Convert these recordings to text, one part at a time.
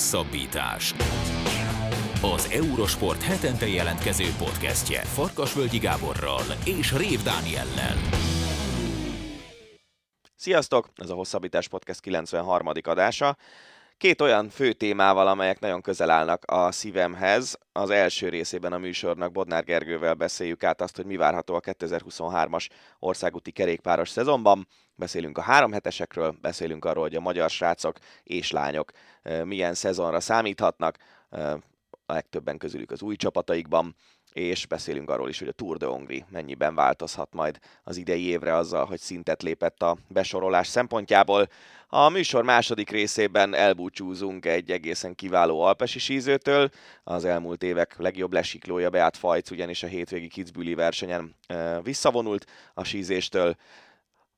Hosszabbítás. Az Eurosport hetente jelentkező podcastje Farkasvölgyi Gáborral és Rév Dániellel. Sziasztok! Ez a Hosszabbítás Podcast 93. adása. Két olyan fő témával, amelyek nagyon közel állnak a szívemhez. Az első részében a műsornak Bodnár Gergővel beszéljük át azt, hogy mi várható a 2023-as országúti kerékpáros szezonban. Beszélünk a három hetesekről, beszélünk arról, hogy a magyar srácok és lányok milyen szezonra számíthatnak, a legtöbben közülük az új csapataikban, és beszélünk arról is, hogy a Tour de Hongri mennyiben változhat majd az idei évre azzal, hogy szintet lépett a besorolás szempontjából. A műsor második részében elbúcsúzunk egy egészen kiváló alpesi sízőtől. Az elmúlt évek legjobb lesiklója Beát Fajc ugyanis a hétvégi Kitzbüheli versenyen visszavonult a sízéstől.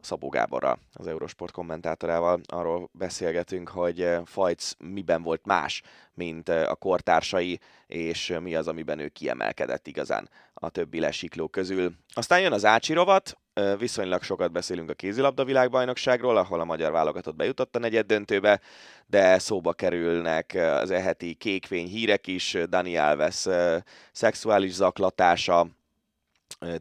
Szabó Gáborral, az Eurosport kommentátorával. Arról beszélgetünk, hogy Fajc miben volt más, mint a kortársai, és mi az, amiben ő kiemelkedett igazán a többi lesikló közül. Aztán jön az Ácsi rovat, viszonylag sokat beszélünk a kézilabda világbajnokságról, ahol a magyar válogatott bejutott a negyed döntőbe, de szóba kerülnek az eheti kékvény hírek is, Dani Alves szexuális zaklatása,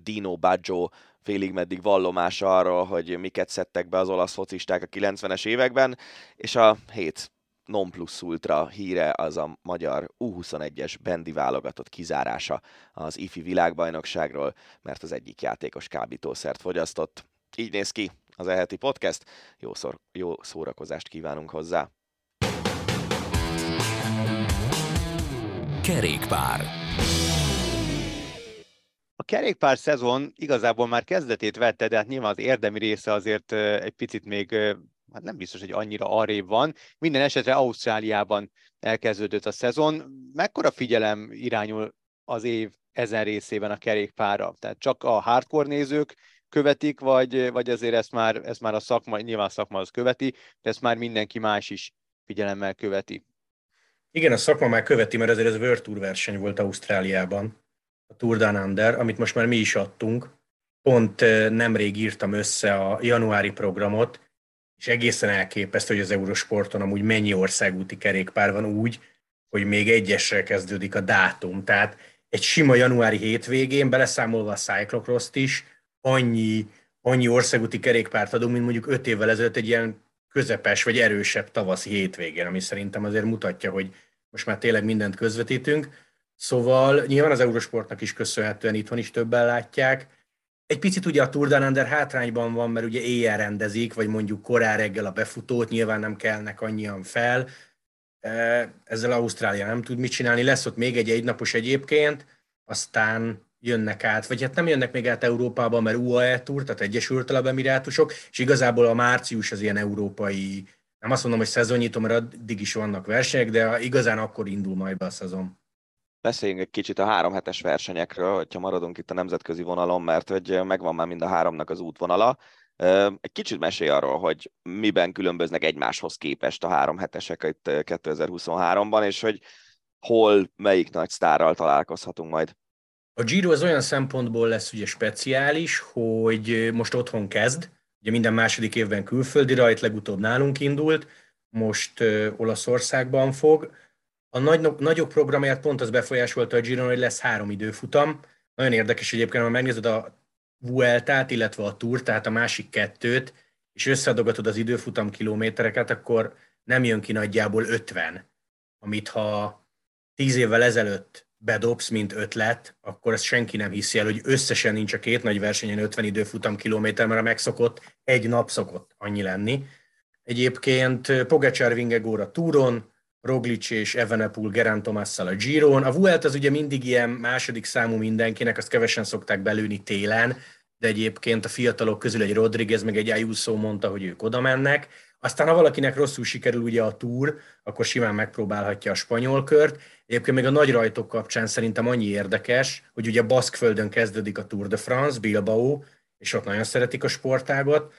Dino Baggio félig meddig vallomása arról, hogy miket szedtek be az olasz focisták a 90-es években, és a hét non plus ultra híre az a magyar U21-es bendi válogatott kizárása az IFI világbajnokságról, mert az egyik játékos kábítószert fogyasztott. Így néz ki az eheti podcast, jó, szor, jó szórakozást kívánunk hozzá. Kerékpár a kerékpár szezon igazából már kezdetét vette, de hát nyilván az érdemi része azért egy picit még hát nem biztos, hogy annyira arrébb van. Minden esetre Ausztráliában elkezdődött a szezon. Mekkora figyelem irányul az év ezen részében a kerékpára? Tehát csak a hardcore nézők követik, vagy, vagy azért ezt már, ezt már a szakma, nyilván a szakma az követi, de ezt már mindenki más is figyelemmel követi. Igen, a szakma már követi, mert azért ez World Tour verseny volt Ausztráliában a Tour Down Under, amit most már mi is adtunk. Pont nemrég írtam össze a januári programot, és egészen elképesztő, hogy az Eurosporton amúgy mennyi országúti kerékpár van úgy, hogy még egyesre kezdődik a dátum. Tehát egy sima januári hétvégén, beleszámolva a Cyclocross-t is, annyi, annyi országúti kerékpárt adunk, mint mondjuk öt évvel ezelőtt egy ilyen közepes vagy erősebb tavaszi hétvégén, ami szerintem azért mutatja, hogy most már tényleg mindent közvetítünk. Szóval nyilván az Eurosportnak is köszönhetően itthon is többen látják. Egy picit ugye a Tour de Under hátrányban van, mert ugye éjjel rendezik, vagy mondjuk korán reggel a befutót, nyilván nem kellnek annyian fel. Ezzel Ausztrália nem tud mit csinálni. Lesz ott még egy egynapos egyébként, aztán jönnek át, vagy hát nem jönnek még át Európába, mert UAE Tour, tehát Egyesült Arab Emirátusok, és igazából a március az ilyen európai, nem azt mondom, hogy szezonnyitó, mert addig is vannak versenyek, de igazán akkor indul majd be a szezon beszéljünk egy kicsit a három hetes versenyekről, hogyha maradunk itt a nemzetközi vonalon, mert hogy megvan már mind a háromnak az útvonala. Egy kicsit mesélj arról, hogy miben különböznek egymáshoz képest a három hetesek itt 2023-ban, és hogy hol, melyik nagy sztárral találkozhatunk majd. A Giro az olyan szempontból lesz ugye speciális, hogy most otthon kezd, ugye minden második évben külföldi rajt, legutóbb nálunk indult, most Olaszországban fog, a nagy, nagyobb programját pont az befolyásolta a Giron, hogy lesz három időfutam. Nagyon érdekes egyébként, ha megnézed a Vueltát, illetve a Tour, tehát a másik kettőt, és összeadogatod az időfutam kilométereket, akkor nem jön ki nagyjából 50, amit ha 10 évvel ezelőtt bedobsz, mint ötlet, akkor ezt senki nem hiszi el, hogy összesen nincs a két nagy versenyen 50 időfutam kilométer, mert a megszokott egy nap szokott annyi lenni. Egyébként Pogacar Vingegor a túron, Roglic és Evenepul Gerán Tomasszal a Giron. A Vuelt az ugye mindig ilyen második számú mindenkinek, azt kevesen szokták belőni télen, de egyébként a fiatalok közül egy Rodriguez meg egy Ayuso mondta, hogy ők oda mennek. Aztán ha valakinek rosszul sikerül ugye a túr, akkor simán megpróbálhatja a spanyol kört. Egyébként még a nagy rajtok kapcsán szerintem annyi érdekes, hogy ugye Baszkföldön kezdődik a Tour de France, Bilbao, és ott nagyon szeretik a sportágot,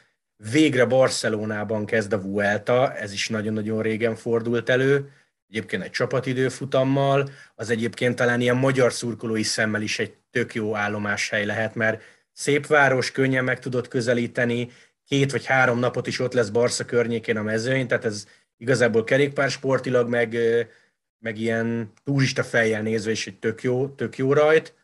Végre Barcelonában kezd a Vuelta, ez is nagyon-nagyon régen fordult elő, egyébként egy csapatidőfutammal, az egyébként talán ilyen magyar szurkolói szemmel is egy tök jó állomáshely lehet, mert szép város, könnyen meg tudod közelíteni, két vagy három napot is ott lesz Barca környékén a mezőny, tehát ez igazából kerékpársportilag, meg, meg ilyen turista fejjel nézve is egy tök jó, tök jó rajt.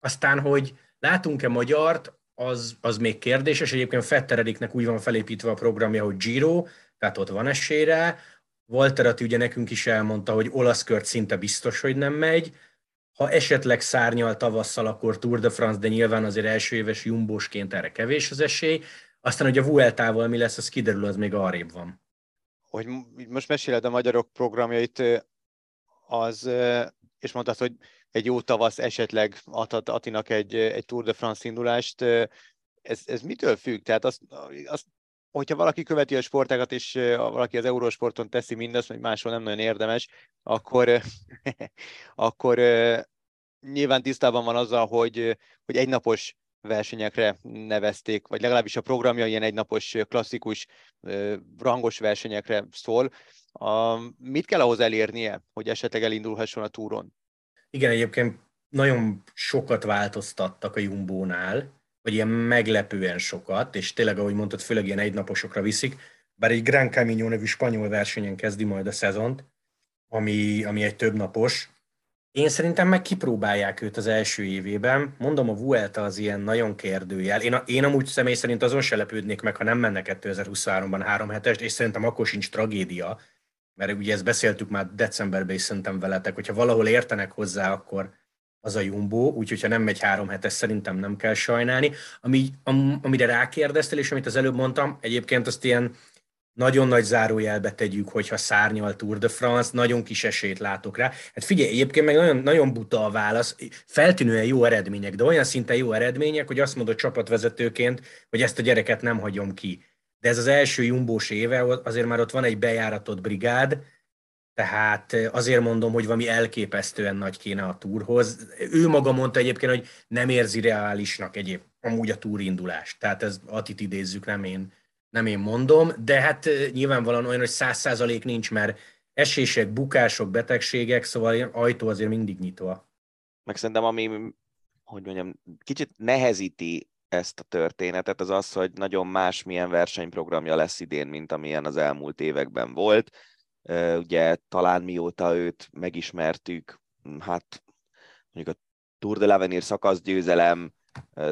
Aztán, hogy látunk-e magyart, az, az még kérdéses. Egyébként Fettereriknek úgy van felépítve a programja, hogy Giro, tehát ott van esély rá. Walter Atti ugye nekünk is elmondta, hogy olasz kört szinte biztos, hogy nem megy. Ha esetleg szárnyal tavasszal, akkor Tour de France, de nyilván azért első éves jumbósként erre kevés az esély. Aztán, hogy a Vueltával mi lesz, az kiderül, az még arrébb van. Hogy most meséled a magyarok programjait, az, és mondtad, hogy egy jó tavasz esetleg adhat Atinak egy, egy Tour de France indulást. Ez, ez mitől függ? Tehát azt, azt, hogyha valaki követi a sportákat, és valaki az Eurósporton teszi mindazt, vagy máshol nem nagyon érdemes, akkor, akkor nyilván tisztában van azzal, hogy, hogy egynapos versenyekre nevezték, vagy legalábbis a programja ilyen egynapos klasszikus rangos versenyekre szól. A, mit kell ahhoz elérnie, hogy esetleg elindulhasson a túron? Igen, egyébként nagyon sokat változtattak a Jumbónál, vagy ilyen meglepően sokat, és tényleg, ahogy mondtad, főleg ilyen egynaposokra viszik, bár egy Gran Camino nevű spanyol versenyen kezdi majd a szezont, ami, ami egy többnapos. Én szerintem meg kipróbálják őt az első évében. Mondom, a Vuelta az ilyen nagyon kérdőjel. Én, én amúgy személy szerint azon se lepődnék meg, ha nem menne 2023-ban három hetest, és szerintem akkor sincs tragédia, mert ugye ezt beszéltük már decemberben is szerintem veletek, hogyha valahol értenek hozzá, akkor az a Jumbo, úgyhogy ha nem megy három hetes, szerintem nem kell sajnálni. Ami, am, amire rákérdeztél, és amit az előbb mondtam, egyébként azt ilyen nagyon nagy zárójelbe tegyük, hogyha szárnyal Tour de France, nagyon kis esélyt látok rá. Hát figyelj, egyébként meg nagyon, nagyon buta a válasz, feltűnően jó eredmények, de olyan szinten jó eredmények, hogy azt mondod csapatvezetőként, hogy ezt a gyereket nem hagyom ki de ez az első jumbós éve, azért már ott van egy bejáratott brigád, tehát azért mondom, hogy valami elképesztően nagy kéne a túrhoz. Ő maga mondta egyébként, hogy nem érzi reálisnak egyéb amúgy a túrindulás. Tehát ez Atit idézzük, nem én, nem én mondom, de hát nyilvánvalóan olyan, hogy száz százalék nincs, mert esések, bukások, betegségek, szóval ajtó azért mindig nyitva. Meg szerintem, ami, hogy mondjam, kicsit nehezíti ezt a történetet, az az, hogy nagyon más milyen versenyprogramja lesz idén, mint amilyen az elmúlt években volt. Ugye talán mióta őt megismertük, hát mondjuk a Tour de l'Avenir szakaszgyőzelem,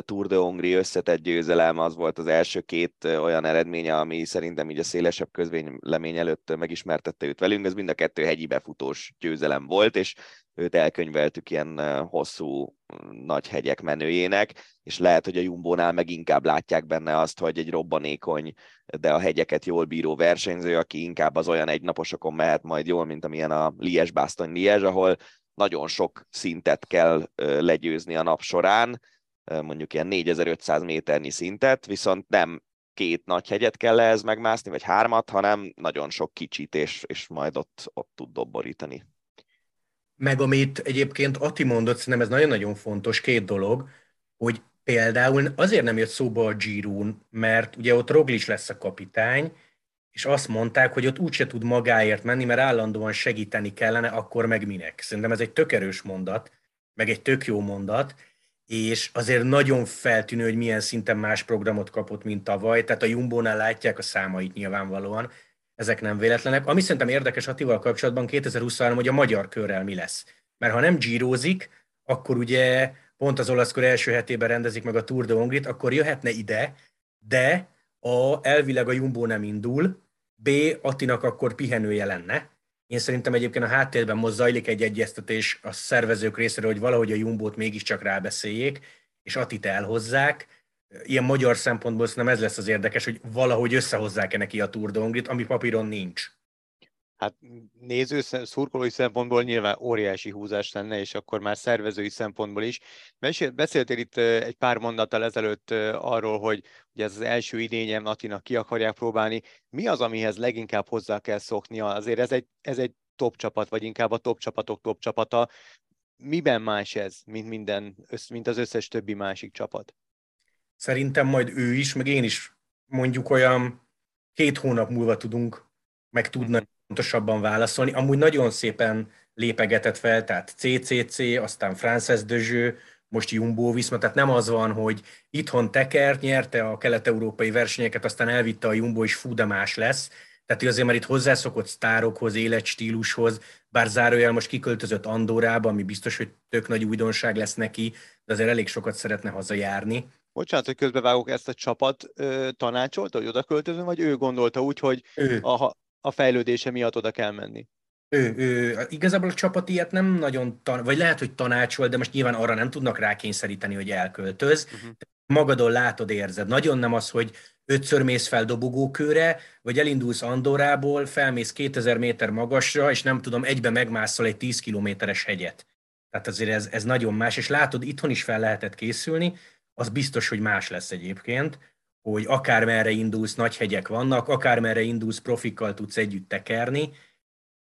Tour de Hongri összetett győzelem, az volt az első két olyan eredménye, ami szerintem így a szélesebb közvélemény előtt megismertette őt velünk, ez mind a kettő hegyi befutós győzelem volt, és őt elkönyveltük ilyen hosszú nagy hegyek menőjének, és lehet, hogy a Jumbónál meg inkább látják benne azt, hogy egy robbanékony, de a hegyeket jól bíró versenyző, aki inkább az olyan egynaposokon mehet majd jól, mint amilyen a Lies-Bastogne-Lies, ahol nagyon sok szintet kell legyőzni a nap során, mondjuk ilyen 4500 méternyi szintet, viszont nem két nagy hegyet kell ehhez megmászni, vagy hármat, hanem nagyon sok kicsit, és, és majd ott, ott tud dobborítani. Meg amit egyébként Ati mondott, szerintem ez nagyon-nagyon fontos, két dolog, hogy például azért nem jött szóba a Girún, mert ugye ott Roglic lesz a kapitány, és azt mondták, hogy ott úgyse tud magáért menni, mert állandóan segíteni kellene, akkor meg minek. Szerintem ez egy tök erős mondat, meg egy tök jó mondat, és azért nagyon feltűnő, hogy milyen szinten más programot kapott, mint tavaly, tehát a Jumbo-nál látják a számait nyilvánvalóan, ezek nem véletlenek. Ami szerintem érdekes Attival kapcsolatban 2023, hogy a magyar körrel mi lesz. Mert ha nem gyírózik, akkor ugye pont az olasz kör első hetében rendezik meg a Tour de Hongrit, akkor jöhetne ide, de a, elvileg a Jumbo nem indul, B. Attinak akkor pihenője lenne. Én szerintem egyébként a háttérben most zajlik egy egyeztetés a szervezők részéről, hogy valahogy a Jumbót mégiscsak rábeszéljék, és Atit elhozzák, ilyen magyar szempontból szerintem ez lesz az érdekes, hogy valahogy összehozzák-e neki a Tour de ami papíron nincs. Hát néző, szurkolói szempontból nyilván óriási húzás lenne, és akkor már szervezői szempontból is. Beszéltél itt egy pár mondattal ezelőtt arról, hogy ugye ez az első idényem Atinak ki akarják próbálni. Mi az, amihez leginkább hozzá kell szoknia? Azért ez egy, ez egy top csapat, vagy inkább a top csapatok top csapata. Miben más ez, mint, minden, mint az összes többi másik csapat? Szerintem majd ő is, meg én is mondjuk olyan két hónap múlva tudunk, meg tudnak mhm. pontosabban válaszolni. Amúgy nagyon szépen lépegetett fel, tehát CCC, aztán Frances Dezső, most Jumbo Viszma, tehát nem az van, hogy itthon tekert, nyerte a kelet-európai versenyeket, aztán elvitte a Jumbo, és fú, de más lesz. Tehát ő azért már itt hozzászokott sztárokhoz, életstílushoz, bár zárójel most kiköltözött Andórába, ami biztos, hogy tök nagy újdonság lesz neki, de azért elég sokat szeretne hazajárni. Bocsánat, hogy közbevágok ezt a csapat ö, tanácsolta, hogy oda költözön, vagy ő gondolta úgy, hogy ő. A, a fejlődése miatt oda kell menni? Ő, ő, igazából a csapat ilyet nem nagyon, tan- vagy lehet, hogy tanácsol, de most nyilván arra nem tudnak rákényszeríteni, hogy elköltöz. Uh-huh. Magadon látod, érzed. Nagyon nem az, hogy ötször mész fel dobogókőre, vagy elindulsz Andorából, felmész 2000 méter magasra, és nem tudom, egybe megmászol egy 10 kilométeres hegyet. Tehát azért ez, ez nagyon más, és látod, itthon is fel lehetett készülni, az biztos, hogy más lesz egyébként, hogy akármerre indulsz, nagy hegyek vannak, akármerre indulsz, profikkal tudsz együtt tekerni,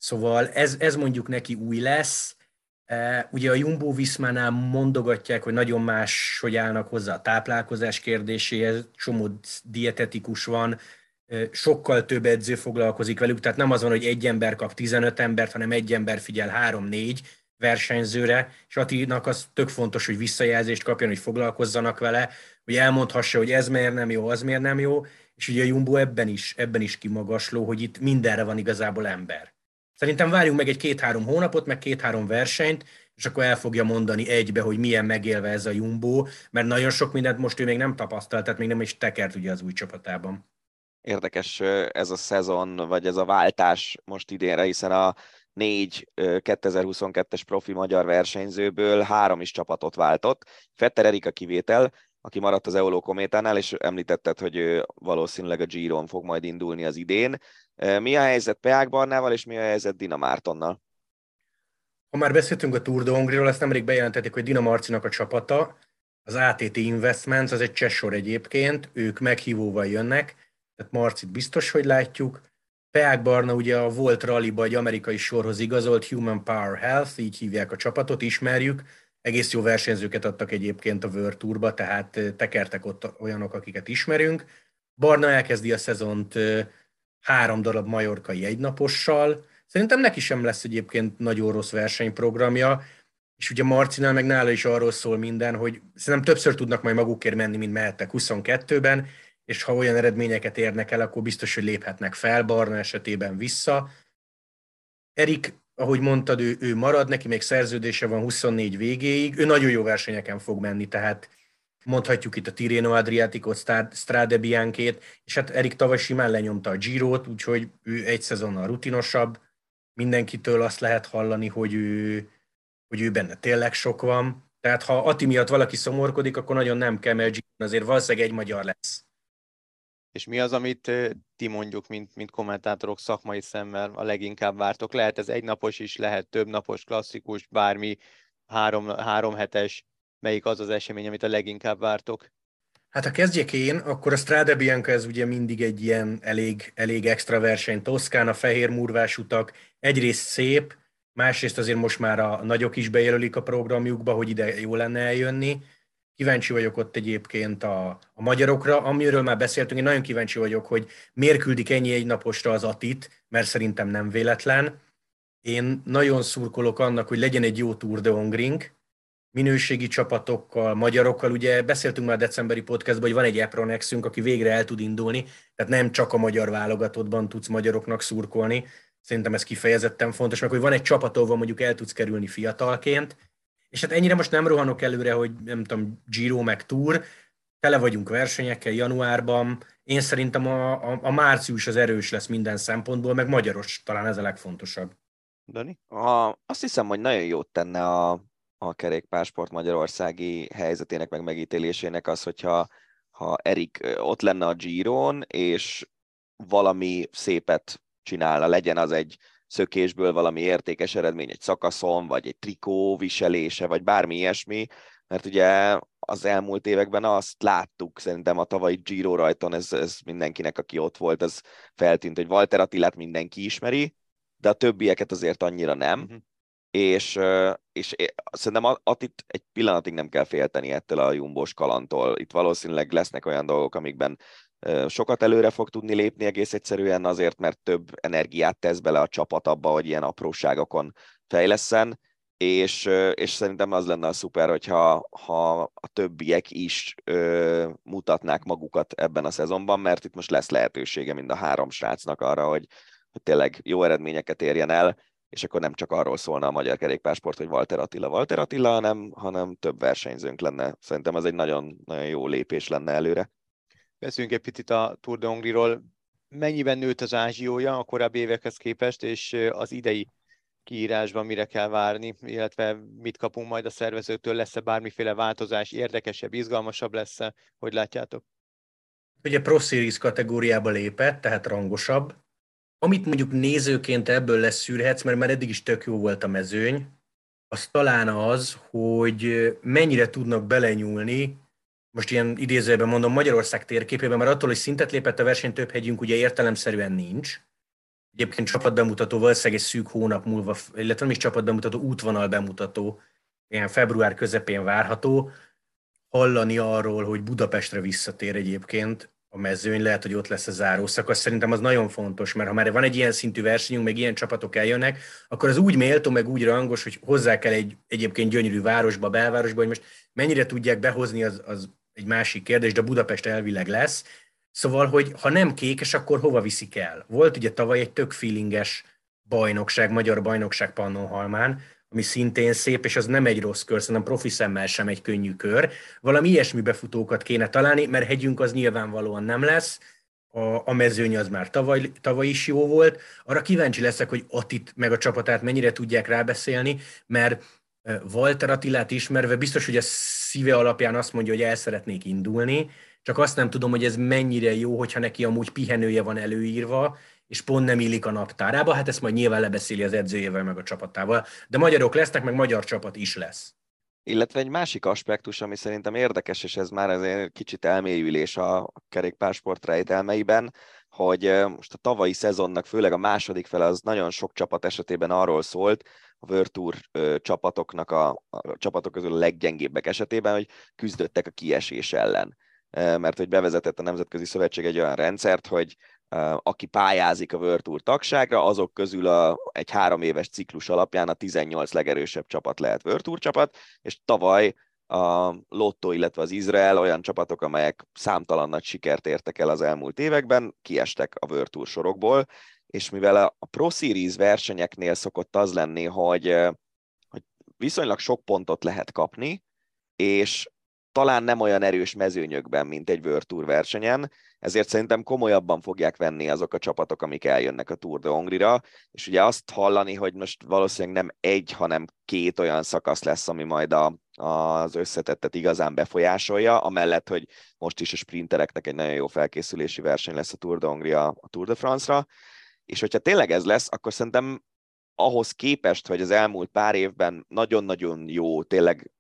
Szóval ez, ez mondjuk neki új lesz. E, ugye a Jumbo Viszmánál mondogatják, hogy nagyon más, hogy állnak hozzá a táplálkozás kérdéséhez, csomó dietetikus van, e, sokkal több edző foglalkozik velük, tehát nem az van, hogy egy ember kap 15 embert, hanem egy ember figyel 3-4 versenyzőre, és Attinak az tök fontos, hogy visszajelzést kapjon, hogy foglalkozzanak vele, hogy elmondhassa, hogy ez miért nem jó, az miért nem jó, és ugye a Jumbo ebben is, ebben is kimagasló, hogy itt mindenre van igazából ember. Szerintem várjunk meg egy két-három hónapot, meg két-három versenyt, és akkor el fogja mondani egybe, hogy milyen megélve ez a Jumbo, mert nagyon sok mindent most ő még nem tapasztalt, tehát még nem is tekert ugye az új csapatában. Érdekes ez a szezon, vagy ez a váltás most idénre, hiszen a négy 2022-es profi magyar versenyzőből három is csapatot váltott. Fetter Erika kivétel, aki maradt az Eoló Kométánál, és említetted, hogy valószínűleg a Giron fog majd indulni az idén. Mi a helyzet Peák Barnával, és mi a helyzet Dina Mártonnal? Ha már beszéltünk a Tour de Hongriról, ezt nemrég bejelentették, hogy Dina Marcinak a csapata, az ATT Investments, az egy csessor egyébként, ők meghívóval jönnek, tehát Marcit biztos, hogy látjuk. Peák Barna ugye a volt rallyba egy amerikai sorhoz igazolt Human Power Health, így hívják a csapatot, ismerjük, egész jó versenyzőket adtak egyébként a World Tourba, tehát tekertek ott olyanok, akiket ismerünk. Barna elkezdi a szezont három darab majorkai egynapossal. Szerintem neki sem lesz egyébként nagyon rossz versenyprogramja, és ugye Marcinál meg nála is arról szól minden, hogy szerintem többször tudnak majd magukért menni, mint mehettek 22-ben, és ha olyan eredményeket érnek el, akkor biztos, hogy léphetnek fel, Barna esetében vissza. Erik ahogy mondtad, ő, ő marad, neki még szerződése van 24 végéig, ő nagyon jó versenyeken fog menni, tehát mondhatjuk itt a Tirreno Adriaticot, Strade Bianchét, és hát Erik tavaly simán lenyomta a Girot, úgyhogy ő egy szezonnal rutinosabb, mindenkitől azt lehet hallani, hogy ő, hogy ő benne tényleg sok van, tehát ha Ati miatt valaki szomorkodik, akkor nagyon nem kell, mert azért valószínűleg egy magyar lesz. És mi az, amit ti mondjuk, mint, mint kommentátorok szakmai szemmel a leginkább vártok? Lehet ez egynapos is, lehet több napos, klasszikus, bármi, három, három hetes. Melyik az az esemény, amit a leginkább vártok? Hát ha kezdjek én, akkor a Strade Bianca ez ugye mindig egy ilyen elég, elég extra verseny. Toszkán, a fehér murvás utak, egyrészt szép, másrészt azért most már a nagyok is bejelölik a programjukba, hogy ide jó lenne eljönni. Kíváncsi vagyok ott egyébként a, a magyarokra, amiről már beszéltünk, én nagyon kíváncsi vagyok, hogy miért küldik ennyi egy naposra az Atit, mert szerintem nem véletlen. Én nagyon szurkolok annak, hogy legyen egy jó Tour de Hongring, minőségi csapatokkal, magyarokkal. Ugye beszéltünk már a decemberi podcastban, hogy van egy Epronexünk, aki végre el tud indulni, tehát nem csak a magyar válogatottban tudsz magyaroknak szurkolni. Szerintem ez kifejezetten fontos, meg hogy van egy csapat, ahol mondjuk el tudsz kerülni fiatalként, és hát ennyire most nem rohanok előre, hogy nem tudom, Giro meg Tour, tele vagyunk versenyekkel januárban, én szerintem a, a, a március az erős lesz minden szempontból, meg magyaros, talán ez a legfontosabb. Dani? A, azt hiszem, hogy nagyon jót tenne a, a kerékpársport magyarországi helyzetének, meg megítélésének az, hogyha ha Erik ott lenne a Giron, és valami szépet csinálna, legyen az egy szökésből valami értékes eredmény egy szakaszon, vagy egy trikó viselése, vagy bármi ilyesmi, mert ugye az elmúlt években azt láttuk, szerintem a tavalyi Giro rajton, ez, ez mindenkinek, aki ott volt, ez feltűnt, hogy Walter Attilát mindenki ismeri, de a többieket azért annyira nem. Uh-huh. És, és szerintem Attit egy pillanatig nem kell félteni ettől a jumbos kalantól. Itt valószínűleg lesznek olyan dolgok, amikben sokat előre fog tudni lépni egész egyszerűen azért, mert több energiát tesz bele a csapat abba, hogy ilyen apróságokon fejleszen, és, és szerintem az lenne a szuper, hogyha ha a többiek is ö, mutatnák magukat ebben a szezonban, mert itt most lesz lehetősége mind a három srácnak arra, hogy, hogy tényleg jó eredményeket érjen el, és akkor nem csak arról szólna a magyar kerékpársport, hogy Walter Attila, Walter Attila, hanem, hanem több versenyzőnk lenne. Szerintem az egy nagyon, nagyon jó lépés lenne előre. Beszéljünk egy picit a Tour de Hongrie-ról. Mennyiben nőtt az ázsiója a korábbi évekhez képest, és az idei kiírásban mire kell várni, illetve mit kapunk majd a szervezőtől, lesz-e bármiféle változás, érdekesebb, izgalmasabb lesz-e, hogy látjátok? Ugye Pro Series kategóriába lépett, tehát rangosabb. Amit mondjuk nézőként ebből lesz szűrhetsz, mert már eddig is tök jó volt a mezőny, az talán az, hogy mennyire tudnak belenyúlni, most ilyen idézőben mondom, Magyarország térképében, mert attól, hogy szintet lépett a verseny, több hegyünk ugye értelemszerűen nincs, Egyébként csapatbemutató valószínűleg egy szűk hónap múlva, illetve nem is csapatbemutató, útvonal bemutató, ilyen február közepén várható. Hallani arról, hogy Budapestre visszatér egyébként a mezőny, lehet, hogy ott lesz a zárószakasz. Szerintem az nagyon fontos, mert ha már van egy ilyen szintű versenyünk, meg ilyen csapatok eljönnek, akkor az úgy méltó, meg úgy rangos, hogy hozzá kell egy egyébként gyönyörű városba, belvárosba, hogy most mennyire tudják behozni, az, az egy másik kérdés, de Budapest elvileg lesz, Szóval, hogy ha nem kékes, akkor hova viszik el? Volt ugye tavaly egy tök feelinges bajnokság, magyar bajnokság Pannonhalmán, ami szintén szép, és az nem egy rossz kör, szerintem profi szemmel sem egy könnyű kör. Valami ilyesmi befutókat kéne találni, mert hegyünk az nyilvánvalóan nem lesz, a, a mezőny az már tavaly, tavaly is jó volt. Arra kíváncsi leszek, hogy Atit meg a csapatát mennyire tudják rábeszélni, mert Walter Attilát ismerve biztos, hogy a szíve alapján azt mondja, hogy el szeretnék indulni, csak azt nem tudom, hogy ez mennyire jó, hogyha neki amúgy pihenője van előírva, és pont nem illik a naptárába, hát ezt majd nyilván lebeszéli az edzőjével meg a csapatával, de magyarok lesznek, meg magyar csapat is lesz. Illetve egy másik aspektus, ami szerintem érdekes, és ez már azért kicsit elmélyülés a kerékpársport rejtelmeiben, hogy most a tavalyi szezonnak, főleg a második fele, az nagyon sok csapat esetében arról szólt, a World Tour csapatoknak a, a csapatok közül a leggyengébbek esetében, hogy küzdöttek a kiesés ellen. Mert hogy bevezetett a Nemzetközi Szövetség egy olyan rendszert, hogy aki pályázik a World Tour tagságra, azok közül a, egy három éves ciklus alapján a 18 legerősebb csapat lehet World Tour csapat, és tavaly a Lotto, illetve az Izrael olyan csapatok, amelyek számtalan nagy sikert értek el az elmúlt években, kiestek a World Tour sorokból, és mivel a Pro Series versenyeknél szokott az lenni, hogy, hogy viszonylag sok pontot lehet kapni, és talán nem olyan erős mezőnyökben, mint egy World Tour versenyen, ezért szerintem komolyabban fogják venni azok a csapatok, amik eljönnek a Tour de Hongrie-ra, és ugye azt hallani, hogy most valószínűleg nem egy, hanem két olyan szakasz lesz, ami majd a, az összetettet igazán befolyásolja, amellett, hogy most is a sprintereknek egy nagyon jó felkészülési verseny lesz a Tour de Hongrie a Tour de France-ra, és hogyha tényleg ez lesz, akkor szerintem ahhoz képest, hogy az elmúlt pár évben nagyon-nagyon jó, tényleg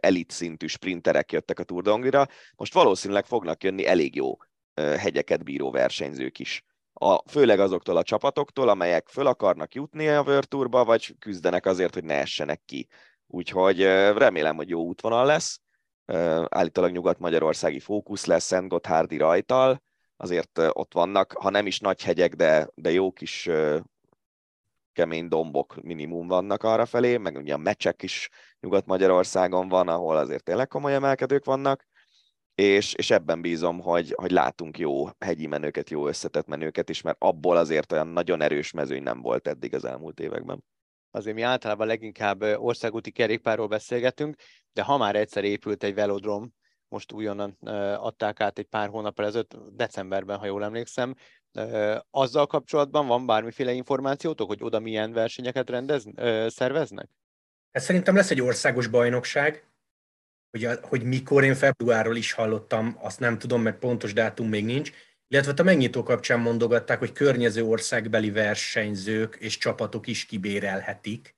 elit szintű sprinterek jöttek a Tour de most valószínűleg fognak jönni elég jó hegyeket bíró versenyzők is. A, főleg azoktól a csapatoktól, amelyek föl akarnak jutni a World Tourba, vagy küzdenek azért, hogy ne essenek ki. Úgyhogy remélem, hogy jó útvonal lesz. Állítólag nyugat-magyarországi fókusz lesz Szent Gotthárdi rajtal, azért ott vannak, ha nem is nagy hegyek, de, de jó kis kemény dombok minimum vannak arra felé, meg ugye a meccsek is Nyugat-Magyarországon van, ahol azért tényleg komoly emelkedők vannak, és, és ebben bízom, hogy, hogy látunk jó hegyi menőket, jó összetett menőket is, mert abból azért olyan nagyon erős mezőny nem volt eddig az elmúlt években. Azért mi általában leginkább országúti kerékpárról beszélgetünk, de ha már egyszer épült egy velodrom, most újonnan adták át egy pár hónap ezelőtt, decemberben, ha jól emlékszem, azzal kapcsolatban van bármiféle információtok, hogy oda milyen versenyeket rendez, szerveznek? Ez szerintem lesz egy országos bajnokság, hogy, a, hogy mikor én februárról is hallottam, azt nem tudom, mert pontos dátum még nincs, illetve a megnyitó kapcsán mondogatták, hogy környező országbeli versenyzők és csapatok is kibérelhetik.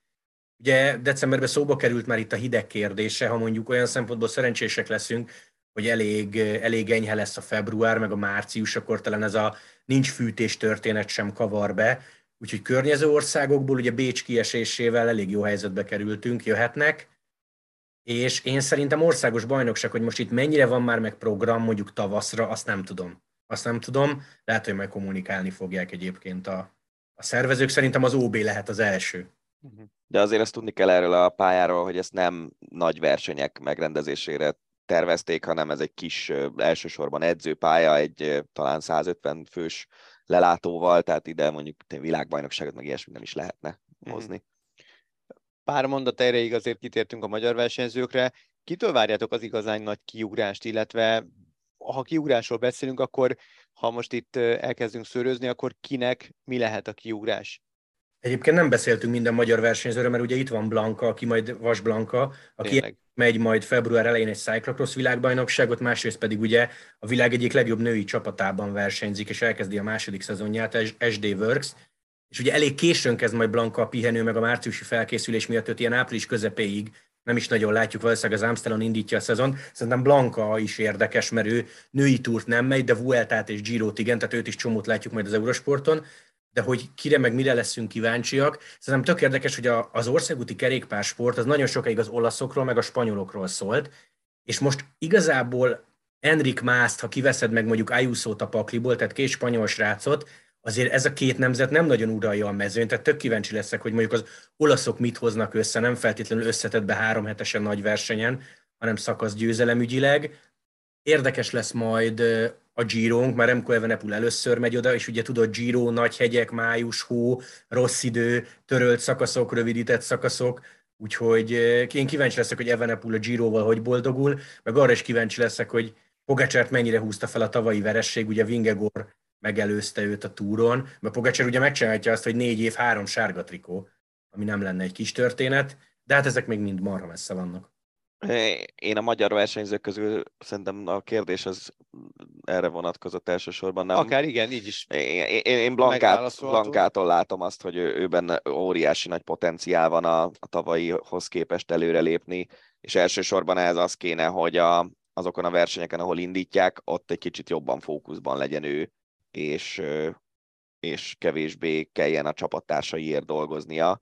Ugye decemberben szóba került már itt a hideg kérdése, ha mondjuk olyan szempontból szerencsések leszünk, hogy elég, elég enyhe lesz a február, meg a március, akkor talán ez a nincs fűtés történet sem kavar be, úgyhogy környező országokból ugye Bécs kiesésével elég jó helyzetbe kerültünk, jöhetnek, és én szerintem országos bajnokság, hogy most itt mennyire van már meg program mondjuk tavaszra, azt nem tudom. Azt nem tudom, lehet, hogy majd kommunikálni fogják egyébként a, a szervezők. Szerintem az OB lehet az első. Uh-huh. De azért ezt tudni kell erről a pályáról, hogy ezt nem nagy versenyek megrendezésére tervezték, hanem ez egy kis, elsősorban edzőpálya, egy talán 150 fős lelátóval, tehát ide mondjuk világbajnokságot meg ilyesmi nem is lehetne mhm. hozni. Pár mondat erejéig azért kitértünk a magyar versenyzőkre. Kitől várjátok az igazán nagy kiugrást, illetve ha kiugrásról beszélünk, akkor ha most itt elkezdünk szörözni, akkor kinek mi lehet a kiugrás? Egyébként nem beszéltünk minden magyar versenyzőről, mert ugye itt van Blanka, aki majd Vas Blanka, aki Tényleg. megy majd február elején egy cyclocross világbajnokságot, másrészt pedig ugye a világ egyik legjobb női csapatában versenyzik, és elkezdi a második szezonját, SD Works, és ugye elég későn kezd majd Blanka a pihenő, meg a márciusi felkészülés miatt őt ilyen április közepéig nem is nagyon látjuk, valószínűleg az Amstelon indítja a szezon. Szerintem Blanka is érdekes, mert ő női túrt nem megy, de Vueltát és Girot igen, tehát őt is csomót látjuk majd az Eurosporton de hogy kire meg mire leszünk kíváncsiak. Szerintem tök érdekes, hogy a, az országúti kerékpársport az nagyon sokáig az olaszokról, meg a spanyolokról szólt, és most igazából Enrik Mászt, ha kiveszed meg mondjuk Ayuso-t a pakliból, tehát két spanyol srácot, azért ez a két nemzet nem nagyon uralja a mezőn, tehát tök kíváncsi leszek, hogy mondjuk az olaszok mit hoznak össze, nem feltétlenül összetettbe három hetesen nagy versenyen, hanem szakasz győzelemügyileg. Érdekes lesz majd a Girónk, már Remco Evenepul először megy oda, és ugye tudod, Giro, nagy hegyek, május, hó, rossz idő, törölt szakaszok, rövidített szakaszok, úgyhogy én kíváncsi leszek, hogy Evenepul a Giroval hogy boldogul, meg arra is kíváncsi leszek, hogy Pogacsert mennyire húzta fel a tavalyi veresség, ugye Vingegor megelőzte őt a túron, mert Pogacsár ugye megcsinálja azt, hogy négy év, három sárga trikó, ami nem lenne egy kis történet, de hát ezek még mind marha messze vannak. Én a magyar versenyzők közül szerintem a kérdés az erre vonatkozott elsősorban. Nem. Akár igen, így is. Én, én, én Blankát, Blankától látom azt, hogy ő, őben óriási nagy potenciál van a, a tavalyihoz képest előrelépni, és elsősorban ez az kéne, hogy a, azokon a versenyeken, ahol indítják, ott egy kicsit jobban fókuszban legyen ő, és, és kevésbé kelljen a csapattársaiért dolgoznia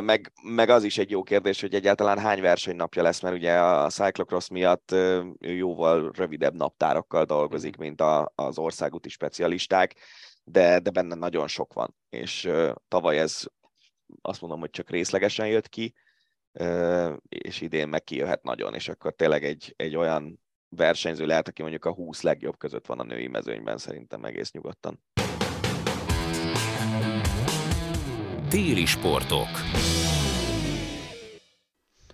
meg, meg az is egy jó kérdés, hogy egyáltalán hány versenynapja lesz, mert ugye a cyclocross miatt jóval rövidebb naptárokkal dolgozik, mm. mint a, az országúti specialisták, de, de benne nagyon sok van, és tavaly ez azt mondom, hogy csak részlegesen jött ki, és idén meg kijöhet nagyon, és akkor tényleg egy, egy olyan versenyző lehet, aki mondjuk a 20 legjobb között van a női mezőnyben, szerintem egész nyugodtan. Téli sportok.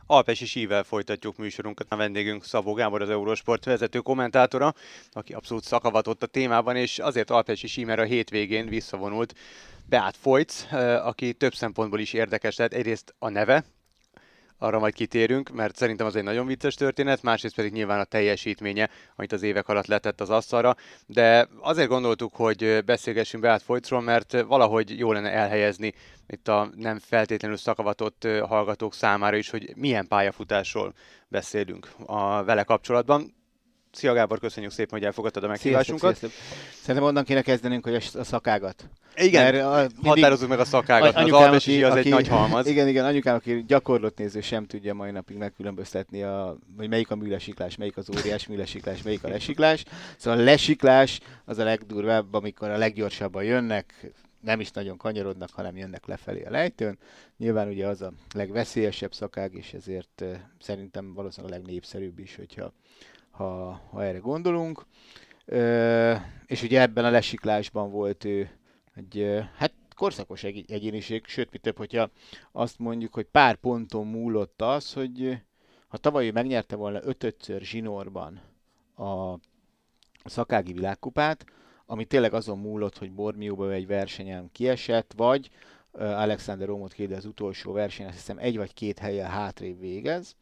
Alpesi sível folytatjuk műsorunkat. A vendégünk Szabó Gábor, az Eurosport vezető kommentátora, aki abszolút szakavatott a témában, és azért Alpesi sí, mert a hétvégén visszavonult Beát Folyc, eh, aki több szempontból is érdekes lehet. Egyrészt a neve, arra majd kitérünk, mert szerintem az egy nagyon vicces történet, másrészt pedig nyilván a teljesítménye, amit az évek alatt letett az asztalra, de azért gondoltuk, hogy beszélgessünk Beát Folycról, mert valahogy jó lenne elhelyezni itt a nem feltétlenül szakavatott hallgatók számára is, hogy milyen pályafutásról beszélünk a vele kapcsolatban. Szia Gábor, köszönjük szépen, hogy elfogadtad a meghívásunkat. Sziasztok, sziasztok. Szerintem onnan kéne kezdenünk, hogy a szakágat. Igen, Mert a, mindig... határozzuk meg a szakágat, az alpesi az aki, egy nagy halmaz. Igen, igen, anyukám, aki gyakorlott néző sem tudja mai napig megkülönböztetni, a, hogy melyik a műlesiklás, melyik az óriás műlesiklás, melyik a lesiklás. Szóval a lesiklás az a legdurvább, amikor a leggyorsabban jönnek, nem is nagyon kanyarodnak, hanem jönnek lefelé a lejtőn. Nyilván ugye az a legveszélyesebb szakág, és ezért szerintem valószínűleg a legnépszerűbb is, hogyha ha, ha erre gondolunk. Ö, és ugye ebben a lesiklásban volt ő egy, hát korszakos egy, egyéniség, sőt, mi több, hogyha azt mondjuk, hogy pár ponton múlott az, hogy ha tavaly megnyerte volna ötötször zsinórban a szakági világkupát, ami tényleg azon múlott, hogy Bormióba egy versenyen kiesett, vagy Alexander Romot kérde az utolsó versenyen, azt hiszem egy vagy két helyen hátrébb végez,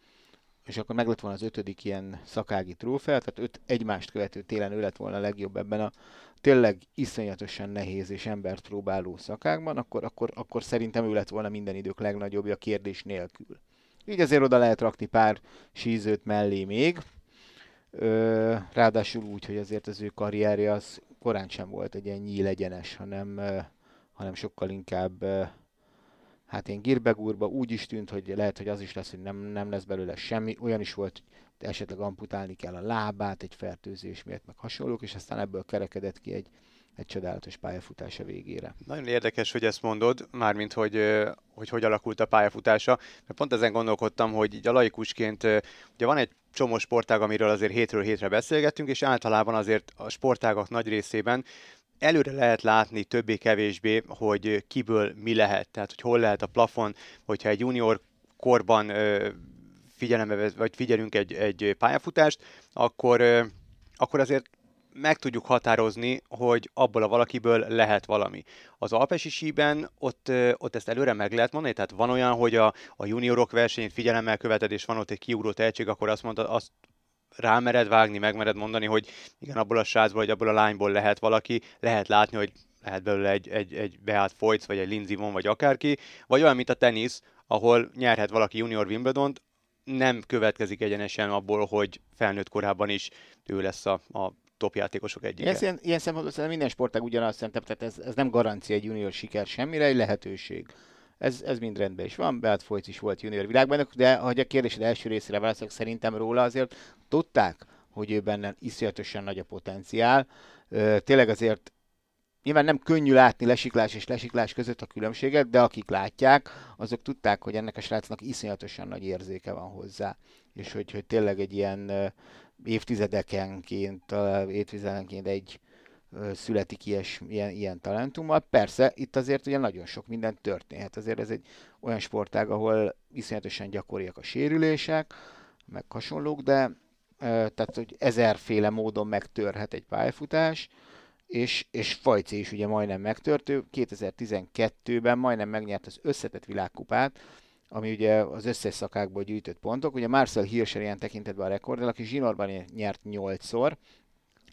és akkor meg lett volna az ötödik ilyen szakági trófea, tehát öt egymást követő télen ő lett volna a legjobb ebben a tényleg iszonyatosan nehéz és embert próbáló szakákban, akkor, akkor, akkor szerintem ő lett volna minden idők legnagyobbja kérdés nélkül. Így azért oda lehet rakni pár sízőt mellé még, Ö, ráadásul úgy, hogy azért az ő karrierje az korán sem volt egy ilyen nyíl egyenes, hanem, hanem sokkal inkább hát én Girbegúrba úgy is tűnt, hogy lehet, hogy az is lesz, hogy nem, nem lesz belőle semmi. Olyan is volt, hogy esetleg amputálni kell a lábát egy fertőzés miatt, meg hasonlók, és aztán ebből kerekedett ki egy, egy csodálatos pályafutása végére. Nagyon érdekes, hogy ezt mondod, mármint hogy, hogy hogy alakult a pályafutása, mert pont ezen gondolkodtam, hogy így a laikusként ugye van egy csomó sportág, amiről azért hétről hétre beszélgettünk, és általában azért a sportágak nagy részében előre lehet látni többé-kevésbé, hogy kiből mi lehet, tehát hogy hol lehet a plafon, hogyha egy junior korban figyelembe, vagy figyelünk egy, egy pályafutást, akkor, akkor azért meg tudjuk határozni, hogy abból a valakiből lehet valami. Az alpesi síben ott, ott ezt előre meg lehet mondani, tehát van olyan, hogy a, a juniorok versenyét figyelemmel követed, és van ott egy kiugró tehetség, akkor azt mondta, azt rámered vágni, megmered mondani, hogy igen, abból a srácból, vagy abból a lányból lehet valaki, lehet látni, hogy lehet belőle egy, egy, egy Beat Foyt, vagy egy Lindsay Von, vagy akárki, vagy olyan, mint a tenisz, ahol nyerhet valaki junior wimbledon nem következik egyenesen abból, hogy felnőtt korában is ő lesz a, a top egyike. Ilyen, ilyen szempontból szerintem minden sportág ugyanazt szerintem, tehát ez, ez nem garancia egy junior siker semmire, egy lehetőség. Ez, ez mind rendben is van, Beat Folyc is volt junior világban, de hogy a kérdésed első részére válaszolok, szerintem róla azért tudták, hogy ő benne iszonyatosan nagy a potenciál. Tényleg azért Nyilván nem könnyű látni lesiklás és lesiklás között a különbséget, de akik látják, azok tudták, hogy ennek a srácnak iszonyatosan nagy érzéke van hozzá. És hogy, hogy tényleg egy ilyen évtizedekenként, évtizedenként egy születik ilyes, ilyen, ilyen talentummal. Persze, itt azért ugye nagyon sok minden történhet. Azért ez egy olyan sportág, ahol iszonyatosan gyakoriak a sérülések, meg hasonlók, de tehát, hogy ezerféle módon megtörhet egy pályafutás, és, és Fajci is ugye majdnem megtört, 2012-ben majdnem megnyert az összetett világkupát, ami ugye az összes szakákból gyűjtött pontok. Ugye Marcel Hirscher ilyen tekintetben a rekord, aki zsinórban nyert 8-szor,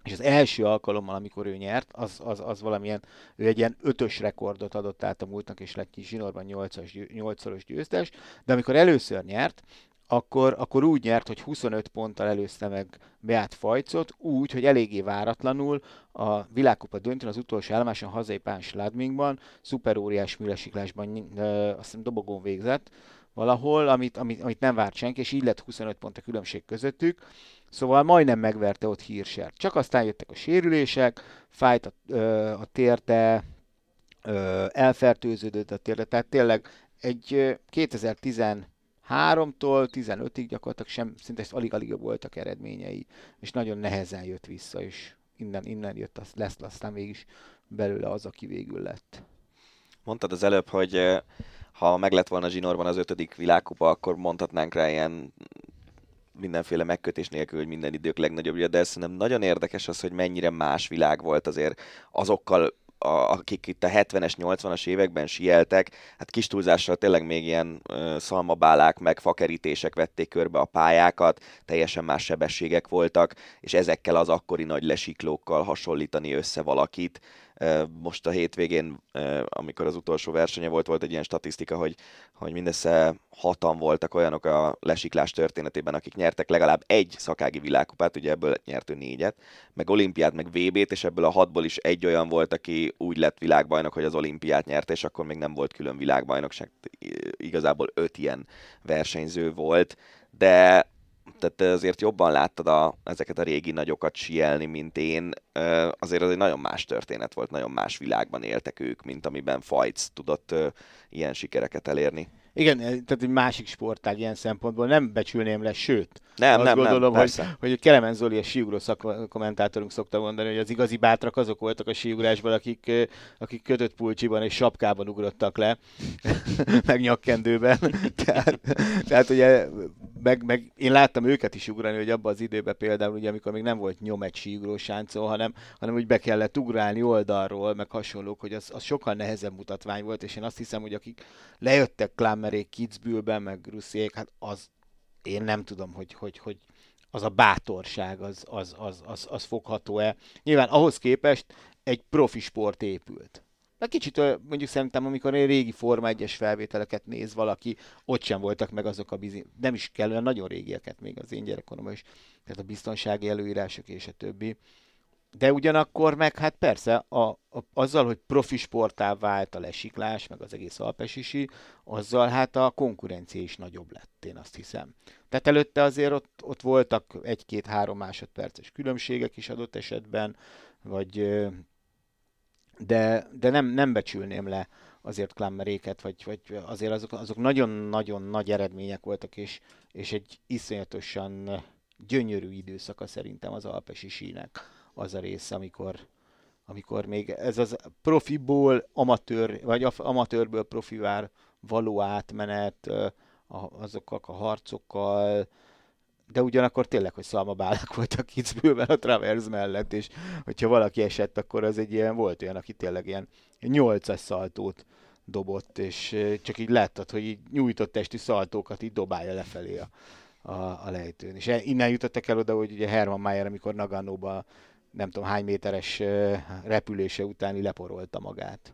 és az első alkalommal, amikor ő nyert, az, az, az valamilyen, ő egy ilyen ötös rekordot adott át a múltnak, és lett zsinórban 8-szoros győztes, de amikor először nyert, akkor, akkor úgy nyert, hogy 25 ponttal előzte meg Beát Fajcot, úgy, hogy eléggé váratlanul a világkupa döntőn az utolsó állomáson hazai Pán Sladmingban, szuperóriás műlesiklásban azt hiszem dobogón végzett valahol, amit, amit, amit nem várt senki, és így lett 25 pont a különbség közöttük. Szóval majdnem megverte ott Hirscher. Csak aztán jöttek a sérülések, fájt a, a térde, elfertőződött a térde, tehát tényleg egy 2010 3-tól 15-ig gyakorlatilag sem, szinte alig-alig voltak eredményei, és nagyon nehezen jött vissza, és innen, innen jött, az, lesz aztán mégis belőle az, aki végül lett. Mondtad az előbb, hogy ha meg lett volna zsinórban az ötödik világkupa, akkor mondhatnánk rá ilyen mindenféle megkötés nélkül, hogy minden idők legnagyobb, de szerintem nagyon érdekes az, hogy mennyire más világ volt azért azokkal a, akik itt a 70-es, 80-as években sieltek, hát kis túlzással tényleg még ilyen ö, szalmabálák, meg fakerítések vették körbe a pályákat, teljesen más sebességek voltak, és ezekkel az akkori nagy lesiklókkal hasonlítani össze valakit, most a hétvégén, amikor az utolsó versenye volt, volt egy ilyen statisztika, hogy, hogy mindössze hatan voltak olyanok a lesiklás történetében, akik nyertek legalább egy szakági világkupát, ugye ebből nyert ő négyet, meg olimpiát, meg VB-t, és ebből a hatból is egy olyan volt, aki úgy lett világbajnok, hogy az olimpiát nyerte, és akkor még nem volt külön világbajnokság. Igazából öt ilyen versenyző volt, de tehát azért jobban láttad a, ezeket a régi nagyokat sielni, mint én. Azért az egy nagyon más történet volt, nagyon más világban éltek ők, mint amiben Fajc tudott ilyen sikereket elérni. Igen, tehát egy másik sportág ilyen szempontból nem becsülném le, sőt, nem, azt nem, gondolom, nem, hogy, hogy Kelemen Zoli, a síugró kommentátorunk szokta mondani, hogy az igazi bátrak azok voltak a síugrásban, akik, akik kötött pulcsiban és sapkában ugrottak le, meg nyakkendőben. tehát, tehát ugye, meg, meg, én láttam őket is ugrani, hogy abban az időben például, ugye, amikor még nem volt nyom egy síugró sáncol, hanem, hanem úgy be kellett ugrálni oldalról, meg hasonlók, hogy az, az sokkal nehezebb mutatvány volt, és én azt hiszem, hogy akik lejöttek Klammerék Kitzbühelben, meg Russziék, hát az, én nem tudom, hogy, hogy, hogy az a bátorság, az, az, az, az, az fogható-e. Nyilván ahhoz képest egy profi sport épült. De kicsit mondjuk szerintem, amikor egy régi Forma 1-es felvételeket néz valaki, ott sem voltak meg azok a bizi, nem is kellően nagyon régieket még az én gyerekkoromban is, tehát a biztonsági előírások és a többi. De ugyanakkor meg hát persze a, a, azzal, hogy profi sportá vált a lesiklás, meg az egész alpesisi, azzal hát a konkurencia is nagyobb lett, én azt hiszem. Tehát előtte azért ott, ott voltak egy-két-három másodperces különbségek is adott esetben, vagy de, de nem, nem becsülném le azért klammeréket, vagy, vagy azért azok, azok nagyon-nagyon nagy eredmények voltak, és, és egy iszonyatosan gyönyörű időszaka szerintem az alpesi sínek az a rész, amikor, amikor még ez az profiból amatőr, vagy amatőrből profivár való átmenet, azokkal a harcokkal, de ugyanakkor tényleg, hogy szalmabálák voltak kicbővel a Travers mellett, és hogyha valaki esett, akkor az egy ilyen, volt olyan, aki tényleg ilyen nyolcas szaltót dobott, és csak így láttad, hogy így nyújtott testi szaltókat így dobálja lefelé a, a, a lejtőn. És innen jutottak el oda, hogy ugye Herman Mayer, amikor Nagannóba nem tudom hány méteres repülése utáni leporolta magát.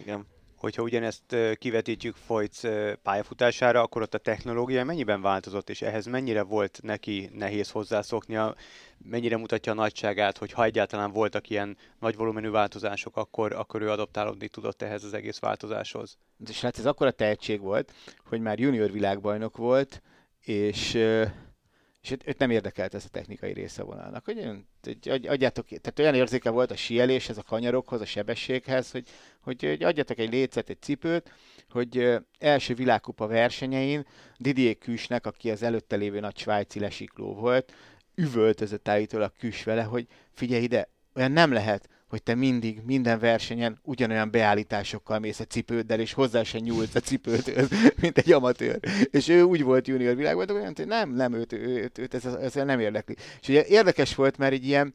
Igen hogyha ugyanezt kivetítjük Folyc pályafutására, akkor ott a technológia mennyiben változott, és ehhez mennyire volt neki nehéz hozzászoknia, mennyire mutatja a nagyságát, hogy ha egyáltalán voltak ilyen nagy volumenű változások, akkor, akkor ő adaptálódni tudott ehhez az egész változáshoz. És hát ez akkora tehetség volt, hogy már junior világbajnok volt, és és őt, nem érdekelt ez a technikai része vonalnak. Hogy, hogy adjátok, tehát olyan érzéke volt a sieléshez, a kanyarokhoz, a sebességhez, hogy, hogy, hogy adjatok egy lécet, egy cipőt, hogy első világkupa versenyein Didier Küsnek, aki az előtte lévő nagy svájci lesikló volt, üvöltözött állítólag Küs vele, hogy figyelj ide, olyan nem lehet, hogy te mindig, minden versenyen ugyanolyan beállításokkal mész a cipőddel, és hozzá se nyúlsz a cipőt, mint egy amatőr. És ő úgy volt junior világban, hogy nem, nem, őt, őt, őt ez, ez, nem érdekli. És ugye érdekes volt, mert egy ilyen,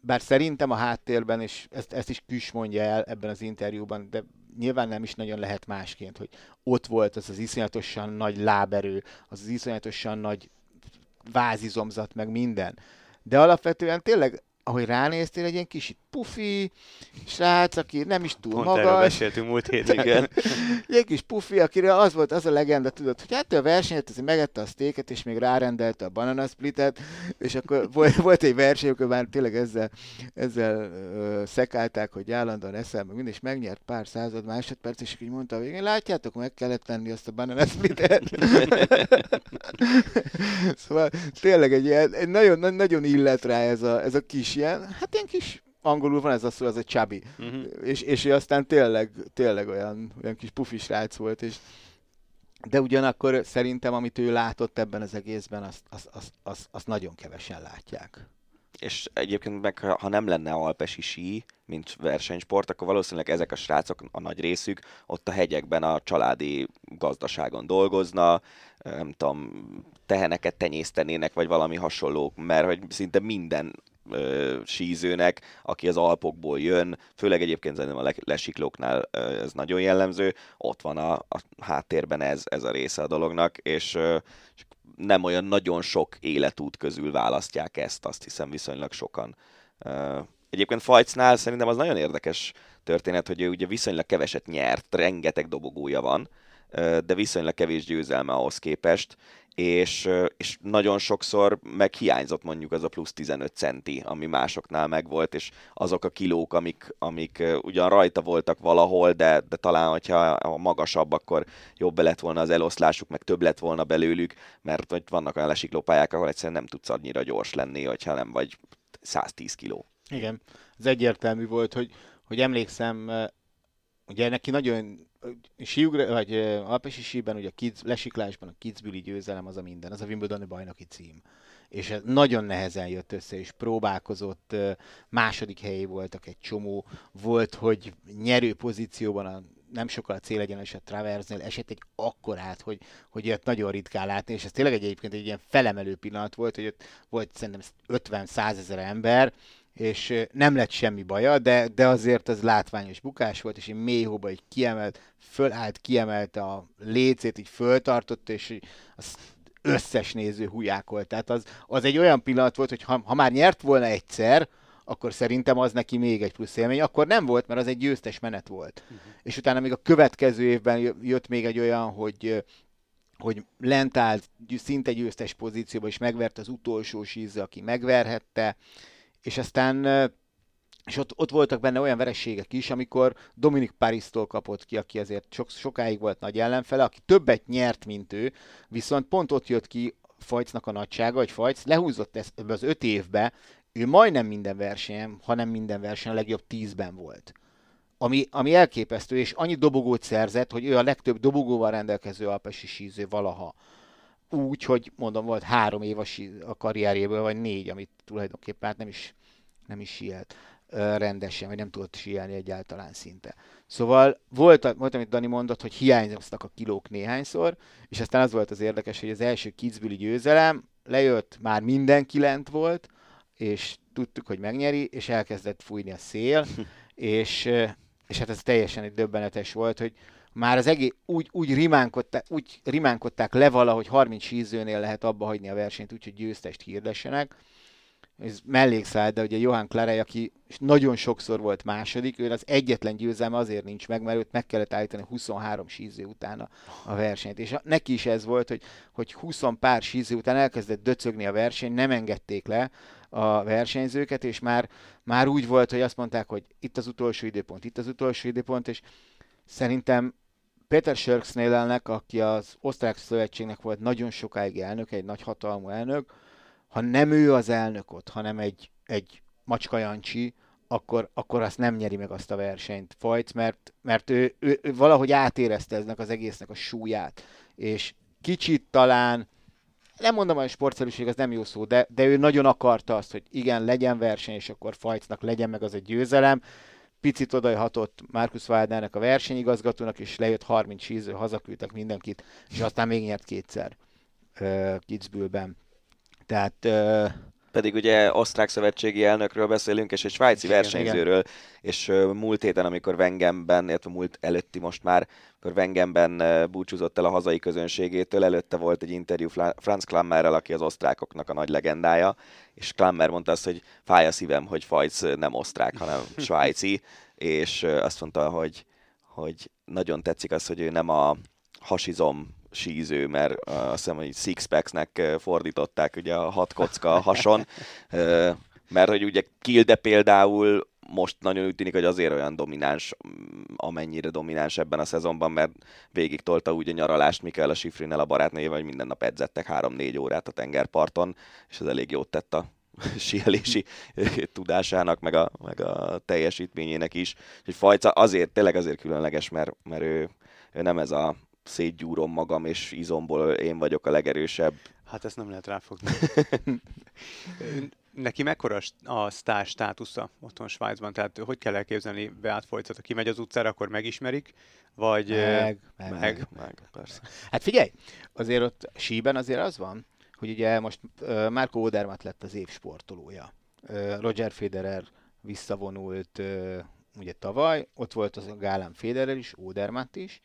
bár szerintem a háttérben, és ezt, ezt is Küs mondja el ebben az interjúban, de nyilván nem is nagyon lehet másként, hogy ott volt az az iszonyatosan nagy láberő, az az iszonyatosan nagy vázizomzat, meg minden. De alapvetően tényleg ahogy ránéztél, egy ilyen kis pufi srác, aki nem is túl Pont magas. Erről beszéltünk múlt héten, igen. egy kis pufi, akire az volt az a legenda, tudod, hogy hát a versenyt, azért megette a sztéket, és még rárendelte a banana splitet, és akkor volt, volt egy verseny, akkor már tényleg ezzel, ezzel uh, szekálták, hogy állandóan eszel, meg minden, és megnyert pár század másodperc, és így mondta a végén, látjátok, meg kellett tenni azt a banana splitet. szóval tényleg egy ilyen, egy nagyon, nagyon illet rá ez a, ez a kis ilyen, hát ilyen kis angolul van ez a szó, az egy chubby. Uh-huh. És, és ő aztán tényleg, tényleg olyan, olyan kis pufis rác volt, és de ugyanakkor szerintem, amit ő látott ebben az egészben, azt, azt, azt, azt, azt nagyon kevesen látják. És egyébként meg, ha nem lenne alpesi sí, mint versenysport, akkor valószínűleg ezek a srácok, a nagy részük, ott a hegyekben a családi gazdaságon dolgozna, nem tudom, teheneket tenyésztenének, vagy valami hasonló, mert hogy szinte minden ö, sízőnek, aki az Alpokból jön, főleg egyébként szerintem a lesiklóknál ö, ez nagyon jellemző, ott van a, a háttérben ez, ez a része a dolognak, és, ö, és nem olyan nagyon sok életút közül választják ezt, azt hiszem viszonylag sokan. Ö, egyébként Fajcnál szerintem az nagyon érdekes történet, hogy ő ugye viszonylag keveset nyert, rengeteg dobogója van, de viszonylag kevés győzelme ahhoz képest, és, és nagyon sokszor meg hiányzott mondjuk az a plusz 15 centi, ami másoknál megvolt, és azok a kilók, amik, amik ugyan rajta voltak valahol, de, de talán, hogyha magasabb, akkor jobb lett volna az eloszlásuk, meg több lett volna belőlük, mert hogy vannak olyan lesiklópályák, ahol egyszerűen nem tudsz annyira gyors lenni, hogyha nem vagy 110 kiló. Igen, ez egyértelmű volt, hogy, hogy emlékszem, ugye neki nagyon síugra, vagy alpesi síben, ugye a kids, lesiklásban a kidsbüli győzelem az a minden, az a Wimbledoni bajnoki cím. És ez nagyon nehezen jött össze, és próbálkozott, második helyé voltak egy csomó, volt, hogy nyerő pozícióban a nem sokkal a célegyenes a Traversnél esett egy akkorát, hogy, hogy ilyet nagyon ritkán látni, és ez tényleg egy, egyébként egy ilyen felemelő pillanat volt, hogy ott volt szerintem 50-100 ezer ember, és nem lett semmi baja, de, de azért az látványos bukás volt, és egy mély hóba így kiemelt, fölállt, kiemelte a lécét, így föltartott, és az összes néző hujákolt. Tehát az, az egy olyan pillanat volt, hogy ha, ha már nyert volna egyszer, akkor szerintem az neki még egy plusz élmény. Akkor nem volt, mert az egy győztes menet volt. Uh-huh. És utána még a következő évben jött még egy olyan, hogy hogy lent állt szinte győztes pozícióba, és megvert az utolsó sízze, aki megverhette, és aztán és ott, ott voltak benne olyan vereségek is, amikor Dominik Parisztól kapott ki, aki azért sok, sokáig volt nagy ellenfele, aki többet nyert, mint ő, viszont pont ott jött ki Fajcnak a nagysága, hogy Fajc lehúzott ezt az öt évbe, ő majdnem minden versenyen, hanem minden versenyen a legjobb tízben volt. ami, ami elképesztő, és annyi dobogót szerzett, hogy ő a legtöbb dobogóval rendelkező alpesi síző valaha. Úgy, hogy mondom, volt három év a, karrierjéből, vagy négy, amit tulajdonképpen hát nem is, nem is sielt rendesen, vagy nem tudott síelni egyáltalán szinte. Szóval volt, volt, amit Dani mondott, hogy hiányoztak a kilók néhányszor, és aztán az volt az érdekes, hogy az első Kitzbüheli győzelem lejött, már mindenki lent volt, és tudtuk, hogy megnyeri, és elkezdett fújni a szél, és, és hát ez teljesen egy döbbenetes volt, hogy már az egész úgy, úgy, rimánkodták, úgy rimánkodták le valahogy 30 sízőnél lehet abba hagyni a versenyt, úgyhogy győztest hirdessenek. Ez mellékszállt, de ugye Johan Clarej, aki nagyon sokszor volt második, ő az egyetlen győzelme azért nincs meg, mert őt meg kellett állítani 23 síző után a, a versenyt. És a, neki is ez volt, hogy, hogy 20 pár síző után elkezdett döcögni a verseny, nem engedték le a versenyzőket, és már, már úgy volt, hogy azt mondták, hogy itt az utolsó időpont, itt az utolsó időpont, és szerintem Peter Schörksnélelnek, aki az osztrák szövetségnek volt nagyon sokáig elnök, egy nagy hatalmú elnök, ha nem ő az elnök ott, hanem egy, egy macska Jancsi, akkor, akkor azt nem nyeri meg azt a versenyt. Fajc, mert, mert ő, ő, ő, valahogy átérezte eznek az egésznek a súlyát, és kicsit talán, nem mondom, hogy sportszerűség az nem jó szó, de, de ő nagyon akarta azt, hogy igen, legyen verseny, és akkor Fajcnak legyen meg az egy győzelem, picit odajhatott Markus Waldnernek a versenyigazgatónak, és lejött 30 síző, hazaküldtek mindenkit, és aztán még nyert kétszer uh, Kitzbühelben. Tehát uh, Pedig ugye osztrák szövetségi elnökről beszélünk, és egy svájci Igen, versenyzőről, és múlt héten, amikor Wengenben, illetve múlt előtti most már, amikor Wengenben búcsúzott el a hazai közönségétől, előtte volt egy interjú Franz Klammerrel, aki az osztrákoknak a nagy legendája, és Klammer mondta azt, hogy fáj a szívem, hogy Fajc nem osztrák, hanem svájci, és azt mondta, hogy, hogy nagyon tetszik az, hogy ő nem a hasizom síző, mert azt hiszem, hogy sixpacksnek fordították ugye a hat kocka hason, mert hogy ugye Kilde például most nagyon úgy tűnik, hogy azért olyan domináns, amennyire domináns ebben a szezonban, mert végig tolta úgy a nyaralást Mikael a Sifrinnel a barátnével, hogy minden nap edzettek 3-4 órát a tengerparton, és ez elég jót tett a síelési tudásának, meg a, meg a teljesítményének is. Úgyhogy Fajca azért, tényleg azért különleges, mert, mert ő, ő nem ez a szétgyúrom magam, és izomból én vagyok a legerősebb. Hát ezt nem lehet ráfogni. Neki mekkora a sztár státusza otthon Svájcban? Tehát hogy kell elképzelni Beát Folycot? Ha kimegy az utcára, akkor megismerik? Vagy... meg, meg, meg. Meg, persze. Hát figyelj, azért ott síben azért az van, hogy ugye most uh, Marco Odermatt lett az év sportolója. Uh, Roger Federer visszavonult uh, ugye tavaly, ott volt az a gálán Federer is, Odermatt is,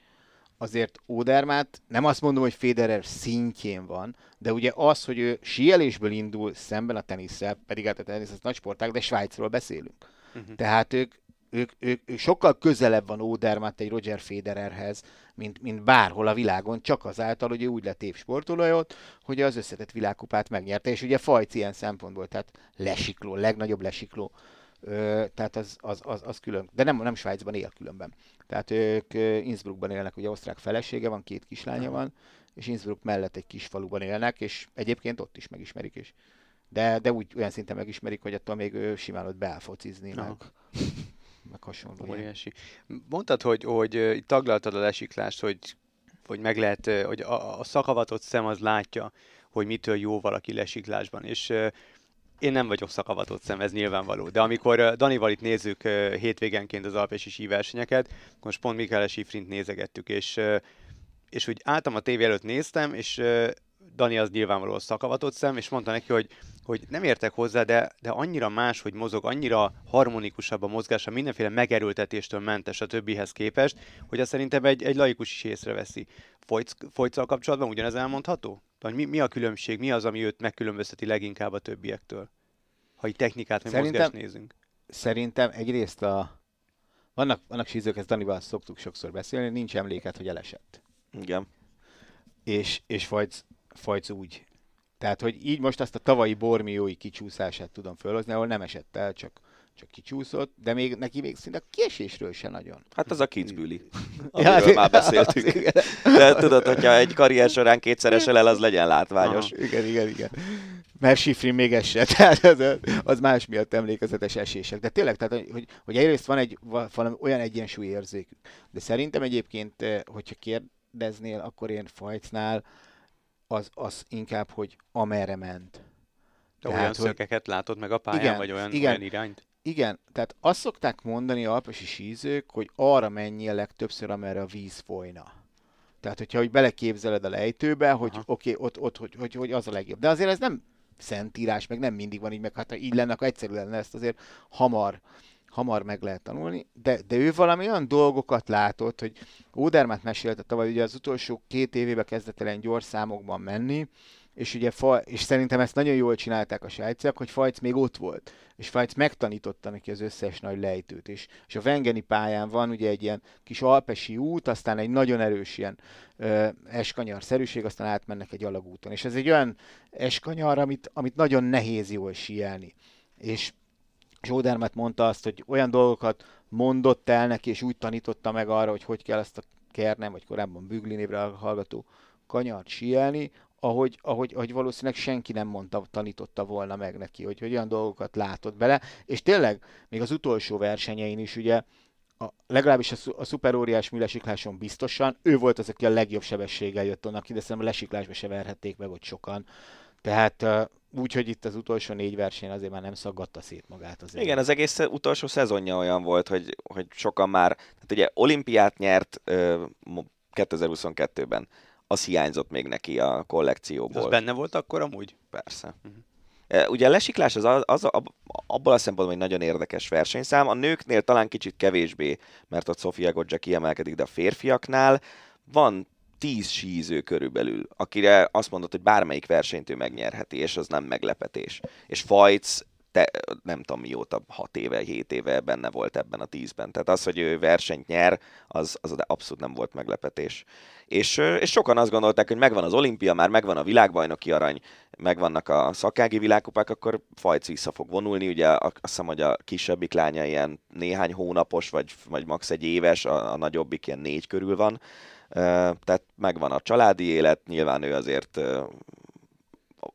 azért Odermatt, nem azt mondom, hogy Federer szintjén van, de ugye az, hogy ő síelésből indul szemben a tenisszel, pedig hát a tenisz az nagy sportág, de Svájcról beszélünk. Uh-huh. Tehát ők, ők, ők, ők sokkal közelebb van Odermatt egy Roger Federerhez, mint, mint bárhol a világon, csak azáltal, hogy ő úgy lett évsportolója ott, hogy az összetett világkupát megnyerte, és ugye Fajc ilyen szempontból, tehát lesikló, legnagyobb lesikló, tehát az, az, az, az külön, de nem, nem Svájcban él különben. Tehát ők Innsbruckban élnek, ugye osztrák felesége van, két kislánya van, és Innsbruck mellett egy kis faluban élnek, és egyébként ott is megismerik is. De, de úgy olyan szinten megismerik, hogy attól még ő simán ott beáll focizni, Aha. meg, meg hasonló. Óriási. Mondtad, hogy, hogy taglaltad a lesiklást, hogy, hogy meg lehet, hogy a, a szakavatott szem az látja, hogy mitől jó valaki lesiklásban, és én nem vagyok szakavatott szem, ez nyilvánvaló. De amikor Danival itt nézzük hétvégenként az alpesi síversenyeket, most pont Mikael Sifrint nézegettük, és, és úgy álltam a tévé előtt néztem, és Dani az nyilvánvalóan szakavatott szem, és mondta neki, hogy, hogy nem értek hozzá, de, de annyira más, hogy mozog, annyira harmonikusabb a mozgása, mindenféle megerőltetéstől mentes a többihez képest, hogy azt szerintem egy, egy laikus is észreveszi. Folyc, Folyccal kapcsolatban ugyanez elmondható? Vagy mi, mi a különbség, mi az, ami őt megkülönbözteti leginkább a többiektől? Ha egy technikát, meg Szerintem- mozgást nézünk. Szerintem egyrészt a... Vannak, vannak sízők, ezt Danival szoktuk sokszor beszélni, nincs emléket, hogy elesett. Igen. És, és Fajc, Fajc úgy. Tehát, hogy így most azt a tavalyi bormiói kicsúszását tudom fölhozni, ahol nem esett el, csak, csak kicsúszott, de még neki még szinte a kiesésről se nagyon. Hát az a Kitzbüheli, Ja, amiről már beszéltünk. igen. De tudod, hogyha egy karrier során kétszer esel el, az legyen látványos. Igen, igen, igen. mert Sifrin még se, tehát az, az más miatt emlékezetes esések. De tényleg, tehát, hogy, hogy egyrészt van egy valami olyan egyensúly érzékük. De szerintem egyébként, eh, hogyha kérdeznél, akkor én Fajcnál az, az inkább, hogy amerre ment. De tehát, olyan hogy... szökeket látod meg a pályán, igen, vagy olyan, igen, olyan irányt? Igen, tehát azt szokták mondani a alpesi sízők, hogy arra menjél legtöbbször, amerre a víz folyna. Tehát, hogyha hogy beleképzeled a lejtőbe, hogy oké, okay, ott, ott hogy, hogy, hogy, az a legjobb. De azért ez nem szentírás, meg nem mindig van így, meg hát ha így lenne, akkor egyszerű lenne ezt azért hamar, hamar meg lehet tanulni, de, de ő valami olyan dolgokat látott, hogy Ódermát mesélte tavaly, ugye az utolsó két évében kezdett el gyors számokban menni, és ugye és szerintem ezt nagyon jól csinálták a svájciak, hogy Fajc még ott volt, és Fajc megtanította neki az összes nagy lejtőt is. És a Vengeni pályán van ugye egy ilyen kis alpesi út, aztán egy nagyon erős ilyen ö, eskanyar-szerűség, aztán átmennek egy alagúton. És ez egy olyan eskanyar, amit, amit nagyon nehéz jól síelni. És Zsódermet mondta azt, hogy olyan dolgokat mondott el neki, és úgy tanította meg arra, hogy hogy kell ezt a Kernem, vagy korábban Bügli névre hallgató kanyart síelni, ahogy, ahogy, ahogy valószínűleg senki nem mondta, tanította volna meg neki, hogy, hogy olyan dolgokat látott bele, és tényleg még az utolsó versenyein is ugye a, legalábbis a, a szuperóriás műlesikláson biztosan, ő volt az, aki a legjobb sebességgel jött onnan ki, de szerintem lesiklásba se verhették meg ott sokan. Tehát úgy, hogy itt az utolsó négy verseny azért már nem szaggatta szét magát. Azért. Igen, az egész utolsó szezonja olyan volt, hogy, hogy sokan már, tehát ugye olimpiát nyert ö, 2022-ben az hiányzott még neki a kollekcióból. Az benne volt akkor amúgy? Persze. Uh-huh. Ugye a lesiklás az, az, az abból a szempontból egy nagyon érdekes versenyszám. A nőknél talán kicsit kevésbé, mert ott Sofia Goggia kiemelkedik, de a férfiaknál van tíz síző körülbelül, akire azt mondod, hogy bármelyik versenyt ő megnyerheti, és az nem meglepetés. És Fajc te, nem tudom mióta, 6 éve, 7 éve benne volt ebben a tízben. Tehát az, hogy ő versenyt nyer, az, az abszolút nem volt meglepetés. És, és sokan azt gondolták, hogy megvan az olimpia, már megvan a világbajnoki arany, megvannak a szakági világkupák, akkor Fajc vissza fog vonulni. Ugye azt hiszem, hogy a kisebbik lánya ilyen néhány hónapos, vagy, vagy max. egy éves, a, a nagyobbik ilyen négy körül van. Tehát megvan a családi élet, nyilván ő azért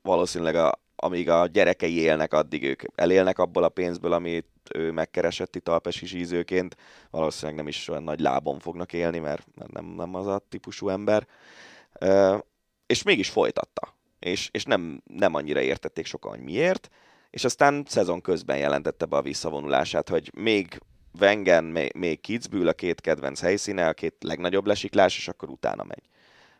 valószínűleg a, amíg a gyerekei élnek, addig ők elélnek abból a pénzből, amit ő megkeresett itt alpesi zsízőként. Valószínűleg nem is olyan nagy lábon fognak élni, mert nem, nem az a típusú ember. És mégis folytatta. És, és nem, nem annyira értették sokan, hogy miért. És aztán szezon közben jelentette be a visszavonulását, hogy még Wengen, még, még Kitzbühel a két kedvenc helyszíne, a két legnagyobb lesiklás, és akkor utána megy.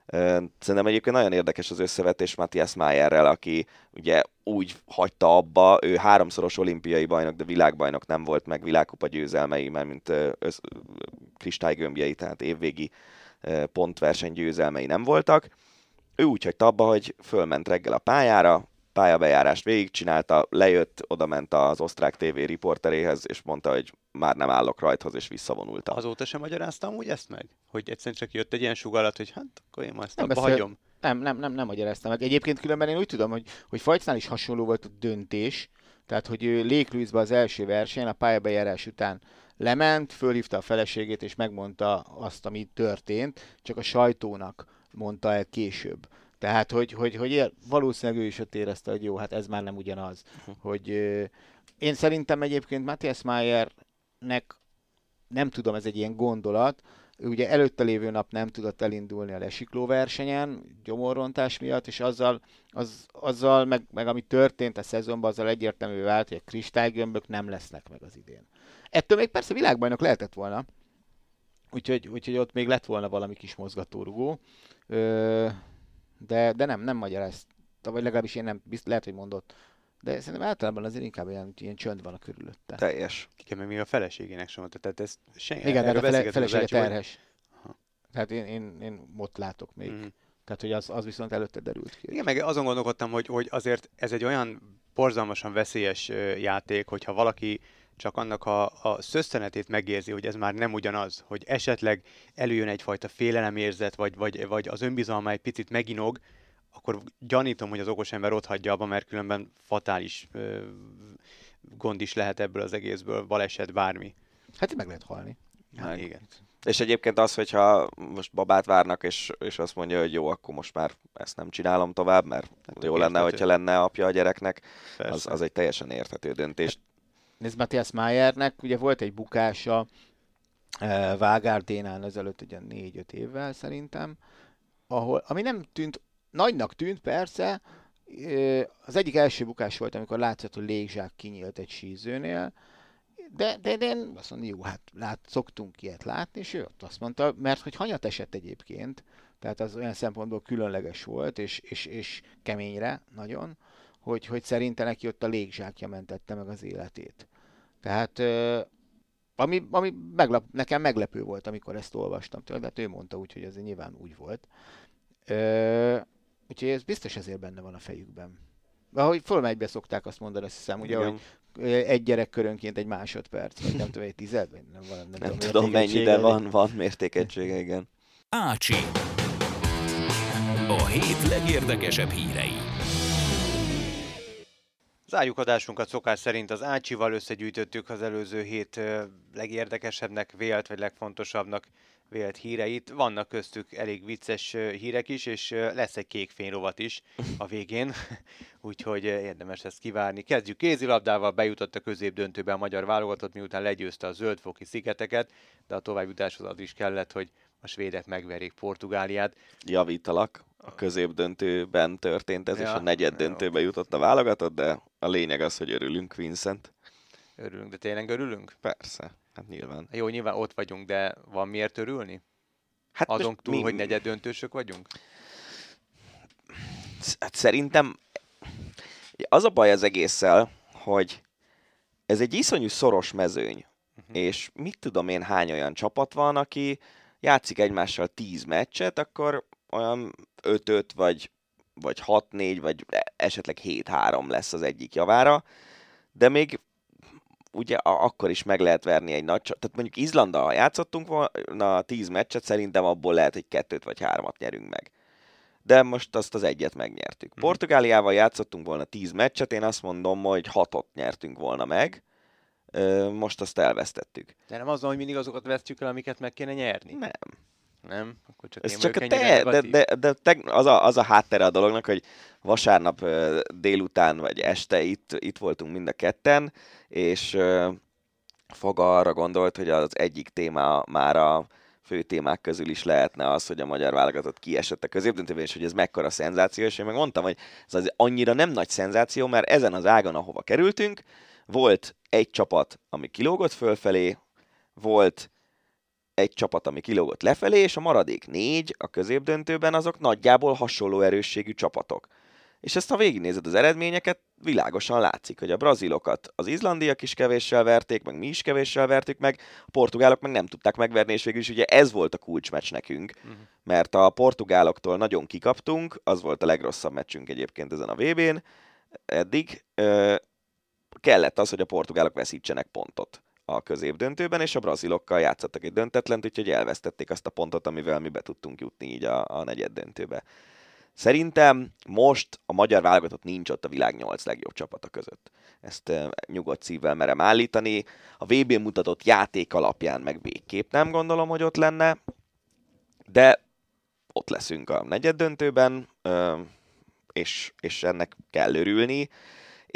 Szerintem egyébként nagyon érdekes az összevetés Matthias Mayerrel, aki ugye úgy hagyta abba, ő háromszoros olimpiai bajnok, de világbajnok nem volt meg, világkupa győzelmei, mert mint össz, kristálygömbjei, tehát évvégi pontverseny győzelmei nem voltak. Ő úgy hagyta abba, hogy fölment reggel a pályára, pályabejárást végigcsinálta, lejött, oda ment az osztrák TV riporteréhez, és mondta, hogy már nem állok rajthoz, és visszavonulta. Azóta sem magyaráztam úgy ezt meg? Hogy egyszerűen csak jött egy ilyen sugallat, hogy hát akkor én ezt nem abba hagyom. Nem, nem, nem, nem magyaráztam meg. Egyébként különben én úgy tudom, hogy, hogy Fajcnál is hasonló volt a döntés, tehát hogy ő Lake az első versenyen, a pályabejárás után lement, fölhívta a feleségét, és megmondta azt, ami történt, csak a sajtónak mondta el később. Tehát, hogy, hogy, hogy ér, valószínűleg ő is ott érezte, hogy jó, hát ez már nem ugyanaz. Uh-huh. Hogy ö, én szerintem egyébként Matthias Mayernek nem tudom, ez egy ilyen gondolat, ő ugye előtte lévő nap nem tudott elindulni a lesikló versenyen, gyomorrontás miatt, és azzal, az, azzal meg, meg, ami történt a szezonban, azzal egyértelmű vált, hogy a kristálygömbök nem lesznek meg az idén. Ettől még persze világbajnok lehetett volna, úgyhogy, úgyhogy ott még lett volna valami kis mozgatórugó. Ö, de, de nem, nem magyarázta, vagy legalábbis én nem, bizt, lehet, hogy mondott. De szerintem általában azért inkább ilyen, ilyen csönd van a körülötte. Teljes. Igen, mert még a feleségének sem mondta, tehát ez senki. Igen, de a fele, felesége terhes. Hogy... Tehát én, én, én ott látok még. Mm. Tehát, hogy az, az viszont előtte derült ki. Igen, meg azon gondolkodtam, hogy, hogy azért ez egy olyan borzalmasan veszélyes játék, hogyha valaki csak annak a, a szösszenetét megérzi, hogy ez már nem ugyanaz, hogy esetleg előjön egyfajta félelemérzet, vagy, vagy, vagy az önbizalma egy picit meginog, akkor gyanítom, hogy az okos ember ott hagyja abba, mert különben fatális ö, gond is lehet ebből az egészből, baleset, bármi. Hát meg lehet halni. Hát, igen. És egyébként az, hogyha most babát várnak, és, és azt mondja, hogy jó, akkor most már ezt nem csinálom tovább, mert jó lenne, hogyha lenne apja a gyereknek, az, az egy teljesen érthető döntés. Nézd, Matthias Mayernek ugye volt egy bukása eh, Vágárdénán ezelőtt ugye 4-5 évvel szerintem, ahol, ami nem tűnt, nagynak tűnt persze, eh, az egyik első bukás volt, amikor látszott, hogy légzsák kinyílt egy sízőnél, de, de, de én azt mondom, jó, hát lát, szoktunk ilyet látni, és ő ott azt mondta, mert hogy hanyat esett egyébként, tehát az olyan szempontból különleges volt, és, és, és keményre nagyon, hogy, hogy szerinte neki ott a légzsákja mentette meg az életét. Tehát ami, ami meglep, nekem meglepő volt, amikor ezt olvastam tőle, de hát ő mondta úgy, hogy ez nyilván úgy volt. Ö, úgyhogy ez biztos ezért benne van a fejükben. Ahogy fölmegybe szokták azt mondani, azt hiszem, ugye, Igen. hogy egy gyerek körönként egy másodperc, vagy nem tudom, egy tized, vagy nem, valami, nem, Nem tudom, mennyi, de van, van mértékegysége, igen. Ácsi. A hét legérdekesebb hírei. Zárjuk adásunkat szokás szerint az Ácsival összegyűjtöttük az előző hét legérdekesebbnek vélt, vagy legfontosabbnak vélt híreit. Vannak köztük elég vicces hírek is, és lesz egy kék fényrovat is a végén, úgyhogy érdemes ezt kivárni. Kezdjük kézilabdával, bejutott a középdöntőbe a magyar válogatott, miután legyőzte a zöldfoki szigeteket, de a továbbjutáshoz az is kellett, hogy a svédek megverjék Portugáliát. Javítalak, a középdöntőben történt ez, Ja, és a negyed döntőbe jutott a válogatott, de a lényeg az, hogy örülünk, Vincent. Örülünk, de tényleg örülünk? Persze, hát nyilván. Jó, nyilván ott vagyunk, de van miért örülni? Hát Azon túl, mi- hogy negyed döntősök vagyunk? Hát szerintem az a baj az egésszel, hogy ez egy iszonyú szoros mezőny, Mhm. és mit tudom én hány olyan csapat van, aki játszik egymással 10 meccset, akkor olyan 5-5 vagy, vagy 6-4, vagy e- esetleg 7-3 lesz az egyik javára, de még ugye akkor is meg lehet verni egy nagy. Tehát mondjuk Izlanda, ha játszottunk volna 10 meccset, szerintem abból lehet, hogy kettőt vagy hármat nyerünk meg. De most azt az egyet megnyertük. Mhm. Portugáliával játszottunk volna 10 meccset, én azt mondom, hogy hatot nyertünk volna meg. Most azt elvesztettük. De nem azon, hogy mindig azokat vesztjük el, amiket meg kéne nyerni? Nem. Nem? Akkor csak Ez csak a te, de, de, de te, az, a, az a háttere a dolognak, hogy vasárnap délután vagy este itt, itt voltunk mind a ketten, és Foga arra gondolt, hogy az egyik téma már a fő témák közül is lehetne az, hogy a magyar válogatott kiesett a középdöntőben, és hogy ez mekkora szenzáció, és én meg mondtam, hogy ez az annyira nem nagy szenzáció, mert ezen az ágon, ahova kerültünk, volt egy csapat, ami kilógott fölfelé, volt egy csapat, ami kilógott lefelé, és a maradék négy a középdöntőben azok nagyjából hasonló erősségű csapatok. És ezt ha végignézed az eredményeket, világosan látszik, hogy a brazilokat az izlandiak is kevéssel verték, meg mi is kevéssel vertük meg, a portugálok meg nem tudták megverni, és végül is ugye ez volt a kulcsmeccs nekünk, Mhm. mert a portugáloktól nagyon kikaptunk, az volt a legrosszabb meccsünk egyébként ezen a VB-n eddig, Ö, kellett az, hogy a portugálok veszítsenek pontot a középdöntőben, és a brazilokkal játszottak egy döntetlent, úgyhogy elvesztették azt a pontot, amivel mi be tudtunk jutni így a, a negyed döntőbe. Szerintem most a magyar válogatott nincs ott a világ 8 legjobb csapata között. Ezt nyugodt szívvel merem állítani. A vb mutatott játék alapján meg végképp nem gondolom, hogy ott lenne, de ott leszünk a negyed döntőben, és, és ennek kell örülni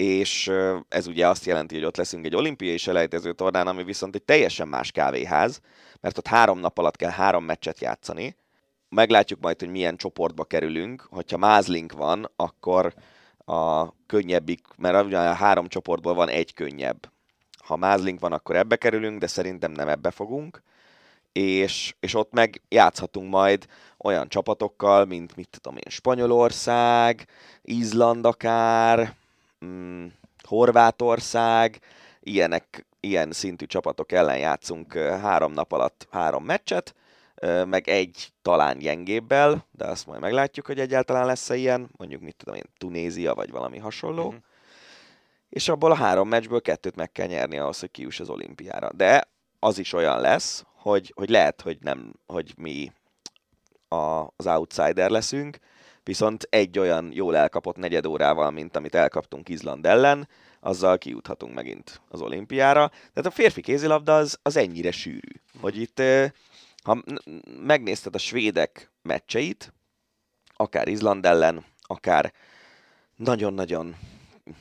és ez ugye azt jelenti, hogy ott leszünk egy olimpiai selejtező tornán, ami viszont egy teljesen más kávéház, mert ott három nap alatt kell három meccset játszani. Meglátjuk majd, hogy milyen csoportba kerülünk. Hogyha mázlink van, akkor a könnyebbik, mert ugye a három csoportból van egy könnyebb. Ha mázlink van, akkor ebbe kerülünk, de szerintem nem ebbe fogunk. És, és ott meg játszhatunk majd olyan csapatokkal, mint mit tudom én, Spanyolország, Izland akár, mm, Horvátország, ilyenek, ilyen szintű csapatok ellen játszunk három nap alatt három meccset, meg egy talán gyengébbel, de azt majd meglátjuk, hogy egyáltalán lesz-e ilyen, mondjuk mit tudom én, Tunézia vagy valami hasonló, Mhm. és abból a három meccsből kettőt meg kell nyerni ahhoz, hogy kijuss az olimpiára. De az is olyan lesz, hogy, hogy lehet, hogy nem, hogy mi a, az outsider leszünk, viszont egy olyan jól elkapott negyed órával, mint amit elkaptunk Izland ellen, azzal kijuthatunk megint az olimpiára. Tehát a férfi kézilabda az, az ennyire sűrű, hogy itt ha megnézted a svédek meccseit, akár Izland ellen, akár nagyon-nagyon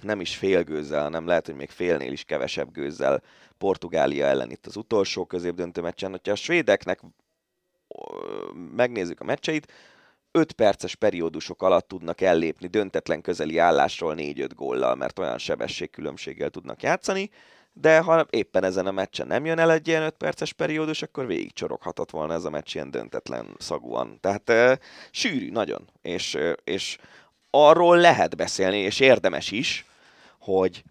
nem is fél gőzzel, hanem lehet, hogy még félnél is kevesebb gőzzel Portugália ellen itt az utolsó középdöntő meccsen. Hogyha a svédeknek megnézzük a meccseit, 5 perces periódusok alatt tudnak ellépni döntetlen közeli állásról 4-5 góllal, mert olyan sebességkülönbséggel tudnak játszani, de ha éppen ezen a meccsen nem jön el egy ilyen 5 perces periódus, akkor végig csoroghatott volna ez a meccs ilyen döntetlen szagúan. Tehát e, sűrű nagyon, és, és arról lehet beszélni, és érdemes is, hogy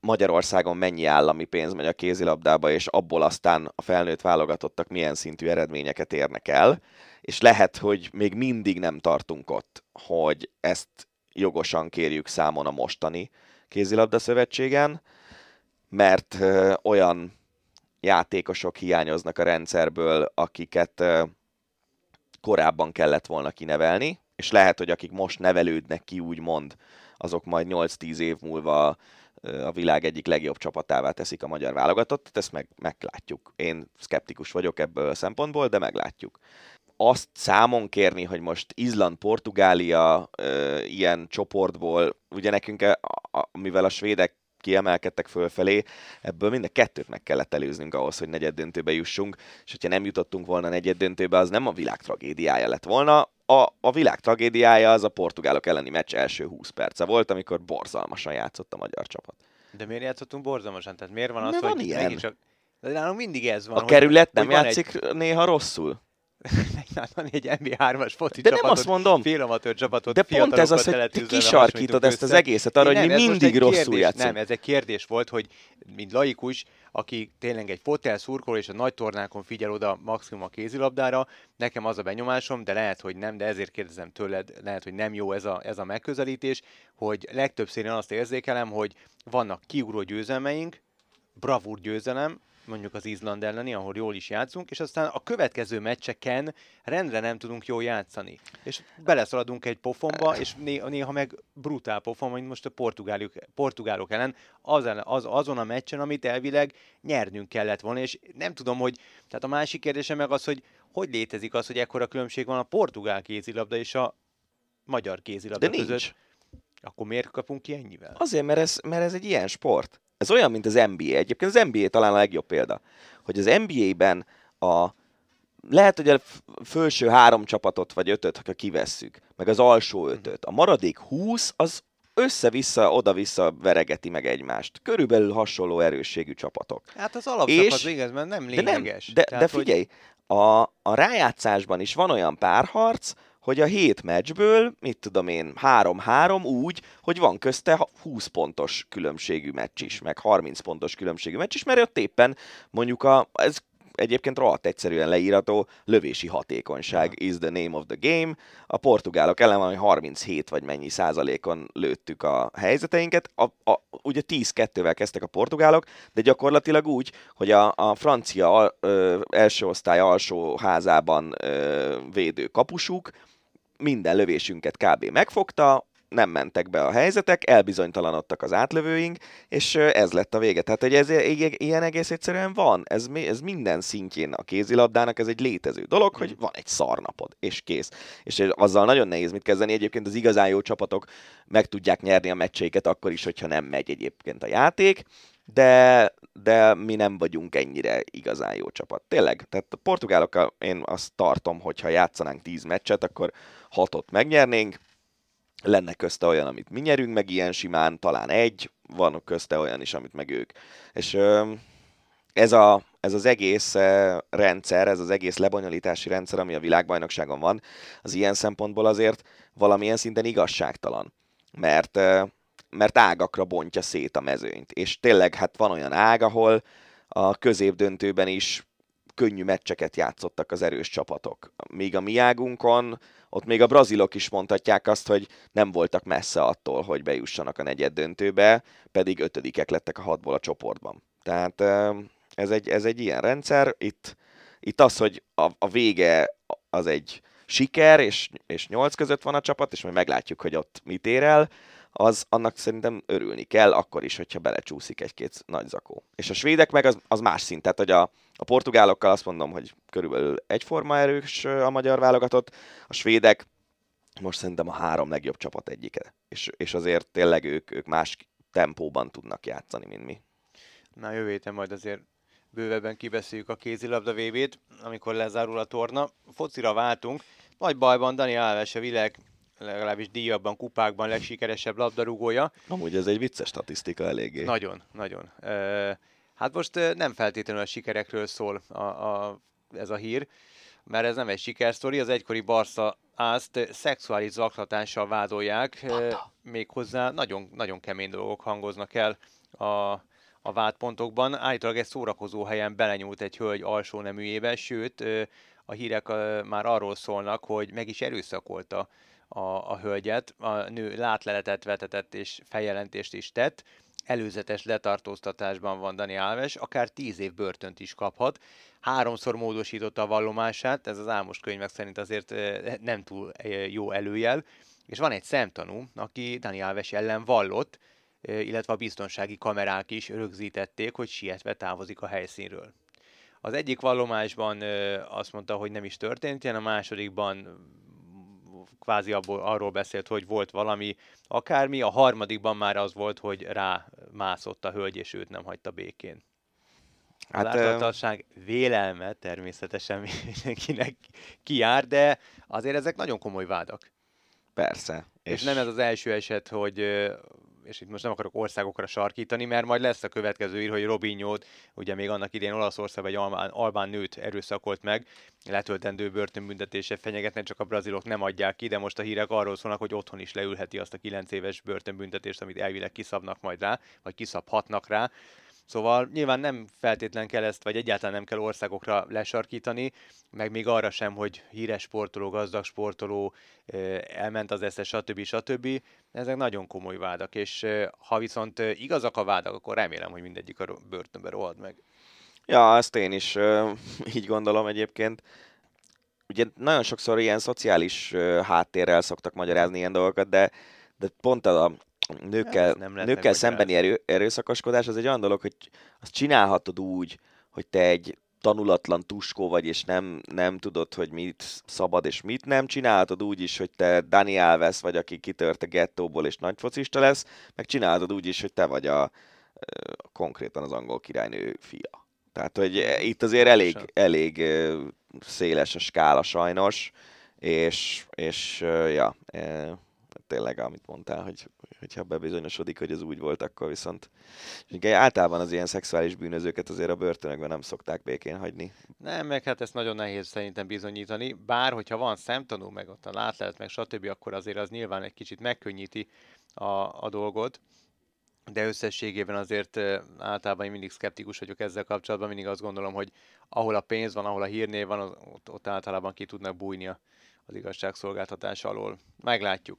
Magyarországon mennyi állami pénz megy a kézilabdába, és abból aztán a felnőtt válogatottak milyen szintű eredményeket érnek el, és lehet, hogy még mindig nem tartunk ott, hogy ezt jogosan kérjük számon a mostani kézilabda szövetségen, mert ö, olyan játékosok hiányoznak a rendszerből, akiket ö, korábban kellett volna kinevelni, és lehet, hogy akik most nevelődnek ki, úgymond, azok majd 8-10 év múlva a világ egyik legjobb csapatává teszik a magyar válogatottat, ezt meg, meglátjuk. Én szkeptikus vagyok ebből a szempontból, de meglátjuk. Azt számon kérni, hogy most Izland, Portugália ilyen csoportból, ugye nekünk, a, a, mivel a svédek kiemelkedtek fölfelé, ebből mind a kettőt meg kellett előznünk ahhoz, hogy negyed döntőbe jussunk, és hogyha nem jutottunk volna negyed döntőbe, az nem a világ tragédiája lett volna, a, a világ tragédiája az a portugálok elleni meccs első 20 perce volt, amikor borzalmasan játszott a magyar csapat. De miért játszottunk borzalmasan? Tehát miért van az, De hogy van ilyen. csak... De nálunk mindig ez van. A hogy, kerület nem hogy játszik egy... néha rosszul? Egy NBA3-as foci De csapatot, nem azt mondom. félamatőr csapatot, De pont ez az, hogy ti kisarkítod ezt az egészet arra, hogy mi mindig rosszul kérdés, játszunk. Nem, ez egy kérdés volt, hogy mint laikus, aki tényleg egy fotel szurkol és a nagy tornákon figyel oda maximum a kézilabdára, nekem az a benyomásom, de lehet, hogy nem, de ezért kérdezem tőled, lehet, hogy nem jó ez a, ez a megközelítés, hogy legtöbbször én azt érzékelem, hogy vannak kiugró győzelmeink, bravúr győzelem, mondjuk az Izland elleni, ahol jól is játszunk, és aztán a következő meccseken rendre nem tudunk jól játszani. És beleszaladunk egy pofonba, és néha, meg brutál pofon, mint most a portugálok, portugálok ellen, az, az, azon a meccsen, amit elvileg nyernünk kellett volna, és nem tudom, hogy, tehát a másik kérdése meg az, hogy hogy létezik az, hogy ekkora különbség van a portugál kézilabda és a magyar kézilabda De között. nincs. Akkor miért kapunk ki ennyivel? Azért, mert ez, mert ez egy ilyen sport. Ez olyan, mint az NBA. Egyébként az NBA talán a legjobb példa. Hogy az NBA-ben a lehet, hogy a felső három csapatot vagy ötöt, ha kivesszük, meg az alsó ötöt. A maradék 20 az össze-vissza, oda-vissza veregeti meg egymást. Körülbelül hasonló erősségű csapatok. Hát az alapszakasz És- igaz, mert nem De nem, lényeges. de, Tehát, de figyelj, a, a rájátszásban is van olyan párharc, hogy a hét meccsből, mit tudom én, 3-3 úgy, hogy van közte ha- 20 pontos különbségű meccs is, meg 30 pontos különbségű meccs is, mert ott éppen mondjuk a, ez egyébként rohadt egyszerűen leírató lövési hatékonyság is the name of the game. A portugálok ellen valami 37 vagy mennyi százalékon lőttük a helyzeteinket. A, a, ugye 10-2-vel kezdtek a portugálok, de gyakorlatilag úgy, hogy a, a francia ö, első osztály alsó házában ö, védő kapusuk minden lövésünket kb. megfogta, nem mentek be a helyzetek, elbizonytalanodtak az átlövőink, és ez lett a vége. Tehát, hogy ez ilyen egész egyszerűen van. Ez, ez minden szintjén a kézilabdának ez egy létező dolog, hogy van egy szarnapod, és kész. És azzal nagyon nehéz mit kezdeni. Egyébként az igazán jó csapatok meg tudják nyerni a meccseiket akkor is, hogyha nem megy egyébként a játék, de, de mi nem vagyunk ennyire igazán jó csapat. Tényleg, tehát a portugálokkal én azt tartom, hogy ha játszanánk 10 meccset, akkor hatot megnyernénk, lenne közte olyan, amit mi nyerünk meg ilyen simán, talán egy, van közte olyan is, amit meg ők. És ez, a, ez az egész rendszer, ez az egész lebonyolítási rendszer, ami a világbajnokságon van, az ilyen szempontból azért valamilyen szinten igazságtalan. Mert, mert ágakra bontja szét a mezőnyt. És tényleg hát van olyan ág, ahol a középdöntőben is könnyű meccseket játszottak az erős csapatok. Míg a mi águnkon, ott még a brazilok is mondhatják azt, hogy nem voltak messze attól, hogy bejussanak a negyed döntőbe, pedig ötödikek lettek a hatból a csoportban. Tehát ez egy, ez egy ilyen rendszer. Itt, itt az, hogy a, a vége az egy siker, és, és nyolc között van a csapat, és majd meglátjuk, hogy ott mit ér el, az annak szerintem örülni kell, akkor is, hogyha belecsúszik egy-két nagy zakó. És a svédek meg az, az más szint, tehát hogy a, a portugálokkal azt mondom, hogy körülbelül egyforma erős a magyar válogatott, a svédek most szerintem a három legjobb csapat egyike, és, és azért tényleg ők, ők más tempóban tudnak játszani, mint mi. Na jövő héten majd azért bővebben kibeszéljük a kézilabda vb amikor lezárul a torna. Focira váltunk. Nagy bajban Dani Alves a világ legalábbis díjabban, kupákban legsikeresebb labdarúgója. Amúgy ez egy vicces statisztika eléggé. Nagyon, nagyon. Hát most nem feltétlenül a sikerekről szól a, a, ez a hír, mert ez nem egy sikersztori, az egykori Barca azt szexuális zaklatással vádolják, méghozzá nagyon, nagyon kemény dolgok hangoznak el a, a vádpontokban. Állítólag egy szórakozó helyen belenyúlt egy hölgy alsó neműjébe, sőt, a hírek már arról szólnak, hogy meg is erőszakolta a, a hölgyet. A nő látleletet vetetett és feljelentést is tett. Előzetes letartóztatásban van Dani Alves, akár tíz év börtönt is kaphat. Háromszor módosította a vallomását, ez az álmos könyvek szerint azért nem túl jó előjel. És van egy szemtanú, aki Dani Alves ellen vallott, illetve a biztonsági kamerák is rögzítették, hogy sietve távozik a helyszínről. Az egyik vallomásban azt mondta, hogy nem is történt ilyen, a másodikban kvázi abból, arról beszélt, hogy volt valami, akármi, a harmadikban már az volt, hogy rá mászott a hölgy, és őt nem hagyta békén. Hát, az ártatlanság vélelme természetesen mindenkinek kiár, de azért ezek nagyon komoly vádak. Persze. És, és nem ez az első eset, hogy és itt most nem akarok országokra sarkítani, mert majd lesz a következő ír, hogy Robinho-t, ugye még annak idén Olaszország egy albán, albán nőt erőszakolt meg, letöltendő börtönbüntetése fenyegetne, csak a brazilok nem adják ki, de most a hírek arról szólnak, hogy otthon is leülheti azt a 9 éves börtönbüntetést, amit elvileg kiszabnak majd rá, vagy kiszabhatnak rá. Szóval nyilván nem feltétlen kell ezt, vagy egyáltalán nem kell országokra lesarkítani, meg még arra sem, hogy híres sportoló, gazdag sportoló elment az esze, stb. stb. Ezek nagyon komoly vádak, és ha viszont igazak a vádak, akkor remélem, hogy mindegyik a börtönbe rohad meg. Ja, ezt én is így gondolom egyébként. Ugye nagyon sokszor ilyen szociális háttérrel szoktak magyarázni ilyen dolgokat, de, de pont a, nőkkel, nem nőkkel szembeni erő, erőszakoskodás az egy olyan dolog, hogy azt csinálhatod úgy, hogy te egy tanulatlan tuskó vagy, és nem, nem tudod, hogy mit szabad és mit nem. Csinálhatod úgy is, hogy te Dani Alves vagy, aki kitört a gettóból és nagy focista lesz, meg csinálhatod úgy is, hogy te vagy a, a konkrétan az angol királynő fia. Tehát, hogy itt azért elég, elég széles a skála sajnos, és, és ja, tényleg, amit mondtál, hogy hogyha bebizonyosodik, hogy ez úgy volt, akkor viszont ugye általában az ilyen szexuális bűnözőket azért a börtönökben nem szokták békén hagyni. Nem, meg hát ezt nagyon nehéz szerintem bizonyítani, bár hogyha van szemtanú, meg ott a látlelet, meg stb., akkor azért az nyilván egy kicsit megkönnyíti a, a dolgot de összességében azért általában én mindig szkeptikus vagyok ezzel kapcsolatban, mindig azt gondolom, hogy ahol a pénz van, ahol a hírnév van, ott, ott általában ki tudnak bújni az igazságszolgáltatás alól. Meglátjuk.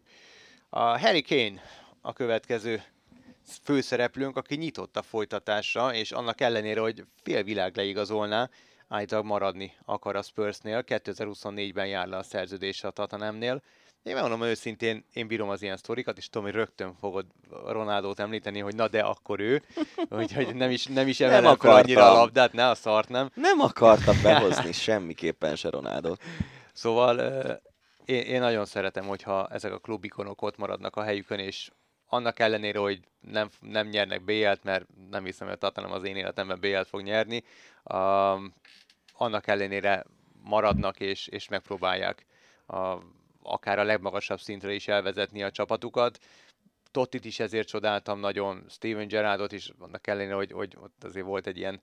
A Harry Kane a következő főszereplőnk, aki nyitott a folytatásra, és annak ellenére, hogy fél világ leigazolná, állítólag maradni akar a Spursnél, 2024-ben jár le a szerződés a Tatanemnél. Én megmondom őszintén, én bírom az ilyen sztorikat, és tudom, hogy rögtön fogod Ronaldót említeni, hogy na de akkor ő, úgyhogy nem is, nem is emelem fel annyira a labdát, ne a szart, nem? Nem akartam behozni semmiképpen se Ronaldot. Szóval én, én nagyon szeretem, hogyha ezek a klubikonok ott maradnak a helyükön, és annak ellenére, hogy nem, nem nyernek BL-t, mert nem hiszem, hogy a Tottenham az én életemben BL-t fog nyerni, um, annak ellenére maradnak és, és megpróbálják a, akár a legmagasabb szintre is elvezetni a csapatukat. Tottit is ezért csodáltam nagyon, Steven Gerrardot is, annak ellenére, hogy, hogy ott azért volt egy ilyen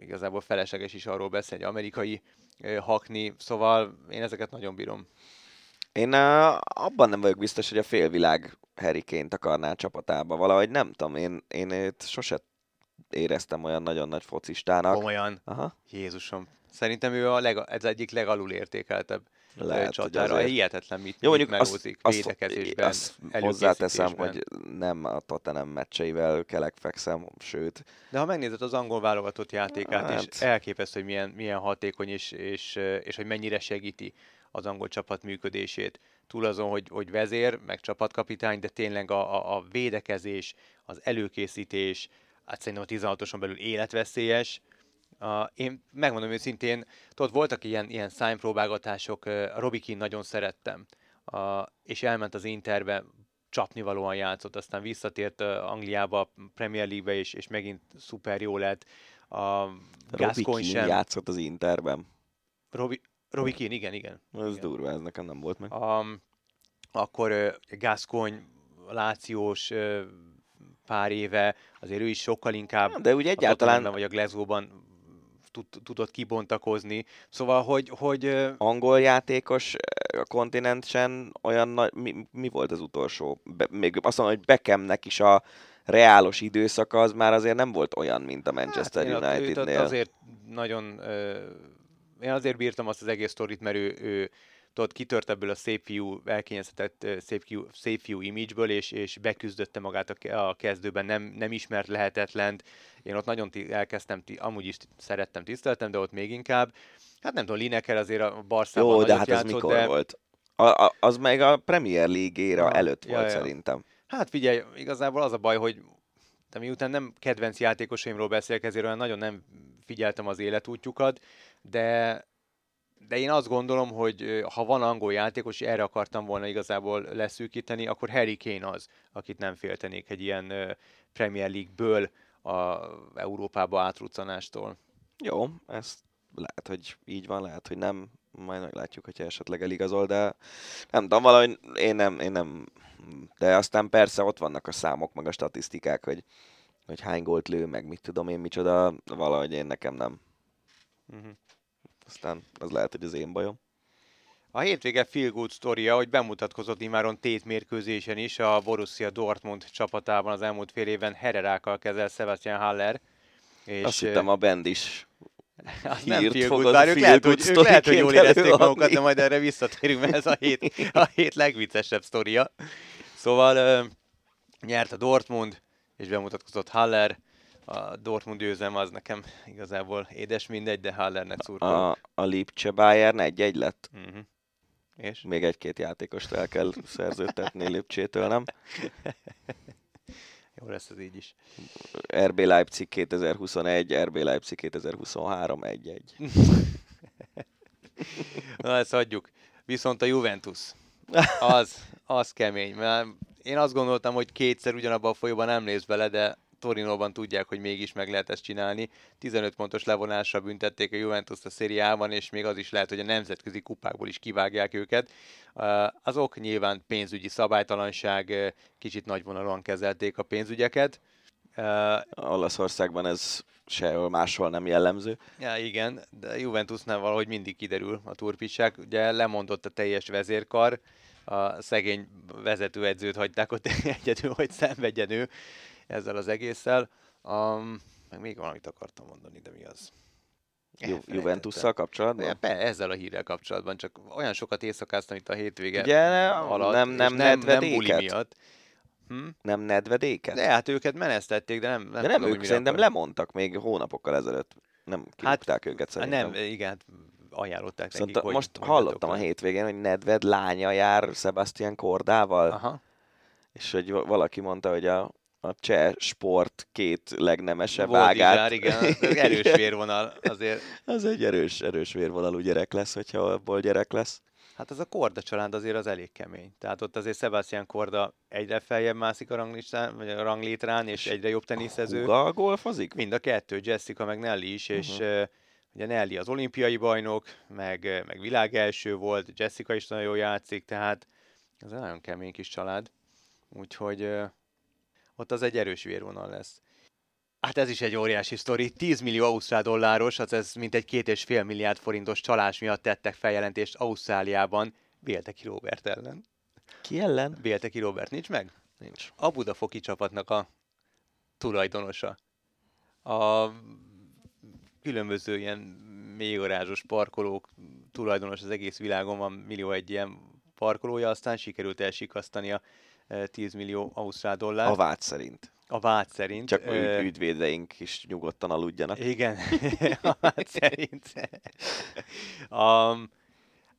igazából felesleges is arról beszélni, egy amerikai hakni, szóval én ezeket nagyon bírom. Én uh, abban nem vagyok biztos, hogy a félvilág Harry Kane-t akarná a csapatába. Valahogy nem tudom, én, én őt sose éreztem olyan nagyon nagy focistának. Komolyan? Aha. Jézusom. Szerintem ő a leg, ez egyik legalul értékeltebb Lehet, csatára. azért. Hihetetlen, mit, Jó, mit mondjuk azt, melózik azt, védekezésben, azt hozzáteszem, hogy nem a Tottenham meccseivel kelekfekszem, sőt, De ha megnézed az angol válogatott játékát, Hát. és elképesztő, hogy milyen, milyen hatékony, és, és, és hogy mennyire segíti az angol csapat működését. Túl azon, hogy, hogy vezér, meg csapatkapitány, de tényleg a, a, a védekezés, az előkészítés, hát szerintem a 16-oson belül életveszélyes. Uh, én megmondom őszintén, tudod, voltak ilyen, ilyen szájpróbálgatások, uh, Robbie Keane nagyon szerettem, uh, és elment az Interbe, csapnivalóan játszott, aztán visszatért uh, Angliába, Premier League-be, és, és megint szuper jó lett. Gascoigne Keane sem. játszott az Interben. Robbie, Robbie Keane, igen, igen. Ez igen. durva, ez nekem nem volt meg. Um, akkor uh, Gascoigne, Lációs uh, pár éve, azért ő is sokkal inkább De úgy a egyáltalán Tottenhamben vagy a Glasgow-ban tud, tudott kibontakozni. Szóval, hogy, hogy angol játékos a kontinensen olyan nagy, mi, mi volt az utolsó? Be, még azt mondom, hogy Beckhamnek is a reálos időszaka az már azért nem volt olyan, mint a Manchester hát őt ott Unitednél. azért nagyon, ö, én azért bírtam azt az egész sztorit, mert ő, ő tudod, kitört ebből a szép fiú, elkényeztetett szép fiú, szép fiú image-ből, és, és beküzdötte magát a, a kezdőben, nem, nem ismert lehetetlent. Én ott nagyon ti, elkezdtem, ti, amúgy is szerettem, tiszteltem, de ott még inkább. Hát nem tudom, Lineker azért a Barszában Jó, de hát játszott, mikor de... volt? A, a, az meg a Premier League éra Aha, előtt ja, volt ja. szerintem. Hát figyelj, igazából az a baj, hogy de miután nem kedvenc játékosaimról beszélek, ezért olyan nagyon nem figyeltem az életútjukat, de, de én azt gondolom, hogy ha van angol játékos, és erre akartam volna igazából leszűkíteni, akkor Harry Kane az, akit nem féltenék egy ilyen Premier League-ből a Európába átruccanástól. Jó, ez lehet, hogy így van, lehet, hogy nem. Majd meglátjuk, hogyha esetleg eligazol, de nem tudom, valahogy én nem, én nem. De aztán persze ott vannak a számok, meg a statisztikák, hogy, hogy hány gólt lő, meg mit tudom én, micsoda, valahogy én nekem nem. Uh-huh. Aztán az lehet, hogy az én bajom. A hétvége feel good sztoria, hogy bemutatkozott imáron tét mérkőzésen is a Borussia Dortmund csapatában az elmúlt fél évben Hererákkal kezel Sebastian Haller. És Azt hittem a band is. az nem feel good, bár ők lehet, hogy, ők lehet, hogy jól érezték magukat, de majd erre visszatérünk, mert ez a hét, a hét legviccesebb sztoria. Szóval ö, nyert a Dortmund, és bemutatkozott Haller. A Dortmund győzelem az nekem igazából édes mindegy, de Hallernek szurkolok. A, a Lipcse Bayern egy-egy lett. Uh-huh. És? Még egy-két játékost el kell szerződtetni Lipcsétől, nem? Jó lesz ez így is. RB Leipzig 2021, RB Leipzig 2023, 1-1. Na, ezt adjuk. Viszont a Juventus, az, az kemény. Mert én azt gondoltam, hogy kétszer ugyanabban a folyóban nem néz bele, de Torinóban tudják, hogy mégis meg lehet ezt csinálni. 15 pontos levonással büntették a Juventus a szériában, és még az is lehet, hogy a nemzetközi kupákból is kivágják őket. Uh, Az ok nyilván pénzügyi szabálytalanság, kicsit nagyvonalúan kezelték a pénzügyeket. Olaszországban ez sehol máshol nem jellemző. Ja, igen, de Juventusnál valahogy mindig kiderül a turpisság. Ugye lemondott a teljes vezérkar, a szegény vezetőedzőt hagyták ott egyedül, hogy szenvedjen ő ezzel az egésszel. Um, meg még valamit akartam mondani, de mi az? Ju-. Juventusszal kapcsolatban? Ja, be, ezzel a hírrel kapcsolatban, csak olyan sokat éjszakáztam itt a hétvége Ugye, alatt, nem- nem nem, nem buli miatt. Hm? Nem nedvedéket? De hát őket menesztették, de nem, nem De nem, tudom, ők szerintem akar- lemondtak még hónapokkal ezelőtt. Nem kirúgták őket Hát szerintem. nem, igen, hát ajánlották nekik, Szóval hogy most hogy hallottam a hétvégén, hogy Nedved lánya jár Sebastian Kordával. Aha. és hogy va- valaki mondta, hogy a, a cseh sport két legnemesebb Boldizsár, ágát. igen, ez erős vérvonal azért. Az egy erős, erős vérvonalú gyerek lesz, hogyha abból gyerek lesz. Hát az a Korda család azért az elég kemény. Tehát ott azért Sebastian Korda egyre feljebb mászik a ranglistán, vagy a ranglétrán, és egyre jobb teniszező. Huga golfozik? Mind a kettő, Jessica meg Nelly is, és Mhm. uh, ugye Nelly az olimpiai bajnok, meg, meg világ első volt, Jessica is nagyon jól játszik, tehát ez egy nagyon kemény kis család. Úgyhogy ott az egy erős vérvonal lesz. Hát ez is egy óriási sztori. 10 millió ausztrál dolláros, az ez mintegy két és fél milliárd forintos csalás miatt tettek feljelentést Ausztráliában Bélteki Robert ellen. Ki ellen? Bélteki Robert nincs meg? Nincs. A Budafoki csapatnak a tulajdonosa. A különböző ilyen mélygarázsos parkolók tulajdonos az egész világon, van millió egy ilyen parkolója, aztán sikerült elsikasztania 10 millió ausztrál dollár. A vád szerint. A vád szerint. Csak ö... ügyvédeink is nyugodtan aludjanak. Igen, a vád szerint. um,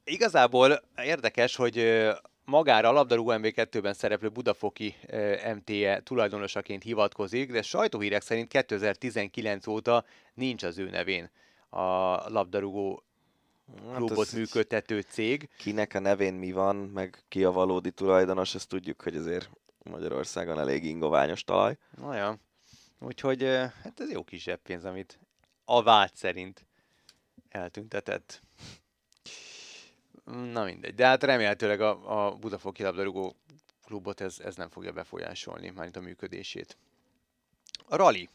igazából érdekes, hogy magára a labdarúgó MB2-ben szereplő Budafoki MTE tulajdonosaként hivatkozik, de sajtóhírek szerint 2019 óta nincs az ő nevén a labdarúgó klubot hát működtető cég. Kinek a nevén mi van, meg ki a valódi tulajdonos, ezt tudjuk, hogy azért Magyarországon elég ingoványos talaj. Na ja. Úgyhogy hát ez jó kis zseppénz, amit a vád szerint eltüntetett. Na mindegy, de hát remélhetőleg a, a Budafoki labdarúgó klubot ez, ez nem fogja befolyásolni, mármint a működését. A rally.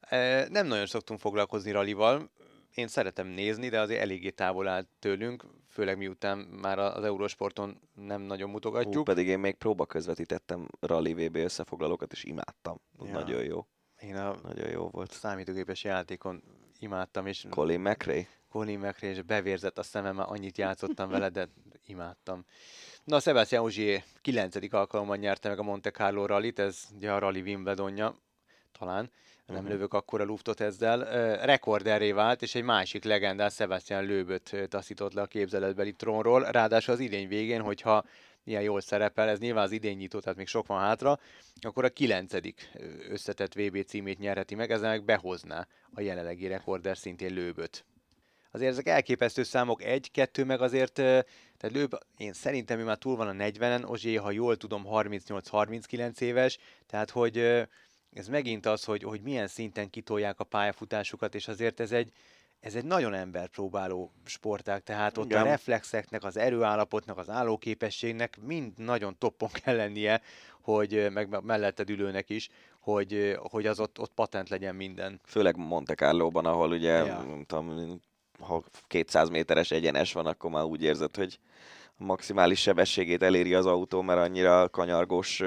E, nem nagyon szoktunk foglalkozni rallival, én szeretem nézni, de azért eléggé távol áll tőlünk, főleg miután már az Eurosporton nem nagyon mutogatjuk. Hú, pedig én még próba közvetítettem Rally VB összefoglalókat, és imádtam. Ja. Nagyon jó. Én a nagyon jó volt. Számítógépes játékon imádtam, és... Colin McRae? Colin McRae, és bevérzett a szemem, annyit játszottam vele, de imádtam. Na, Sebastian Ogier 9. alkalommal nyerte meg a Monte Carlo rallyt, ez ugye a rally Wimbledonja, talán, nem uh-huh. lövök akkor a luftot ezzel, uh, rekorderré vált, és egy másik legendás Sebastian Lőböt taszított le a képzeletbeli trónról, ráadásul az idény végén, hogyha ilyen jól szerepel, ez nyilván az idén nyitó, tehát még sok van hátra, akkor a kilencedik összetett VB címét nyerheti meg, ezzel meg behozná a jelenlegi rekorder szintén Lőböt azért ezek elképesztő számok, egy-kettő meg azért, tehát Lőb, én szerintem ő már túl van a 40-en, Ozsé, ha jól tudom, 38-39 éves, tehát hogy ez megint az, hogy, hogy milyen szinten kitolják a pályafutásukat, és azért ez egy, ez egy nagyon emberpróbáló sportág, tehát ott Igen. a reflexeknek, az erőállapotnak, az állóképességnek mind nagyon toppon kell lennie, hogy meg melletted ülőnek is, hogy, hogy az ott, ott patent legyen minden. Főleg Monte Carlo-ban, ahol ugye, ja. nem tudom, ha 200 méteres egyenes van, akkor már úgy érzed, hogy a maximális sebességét eléri az autó, mert annyira kanyargós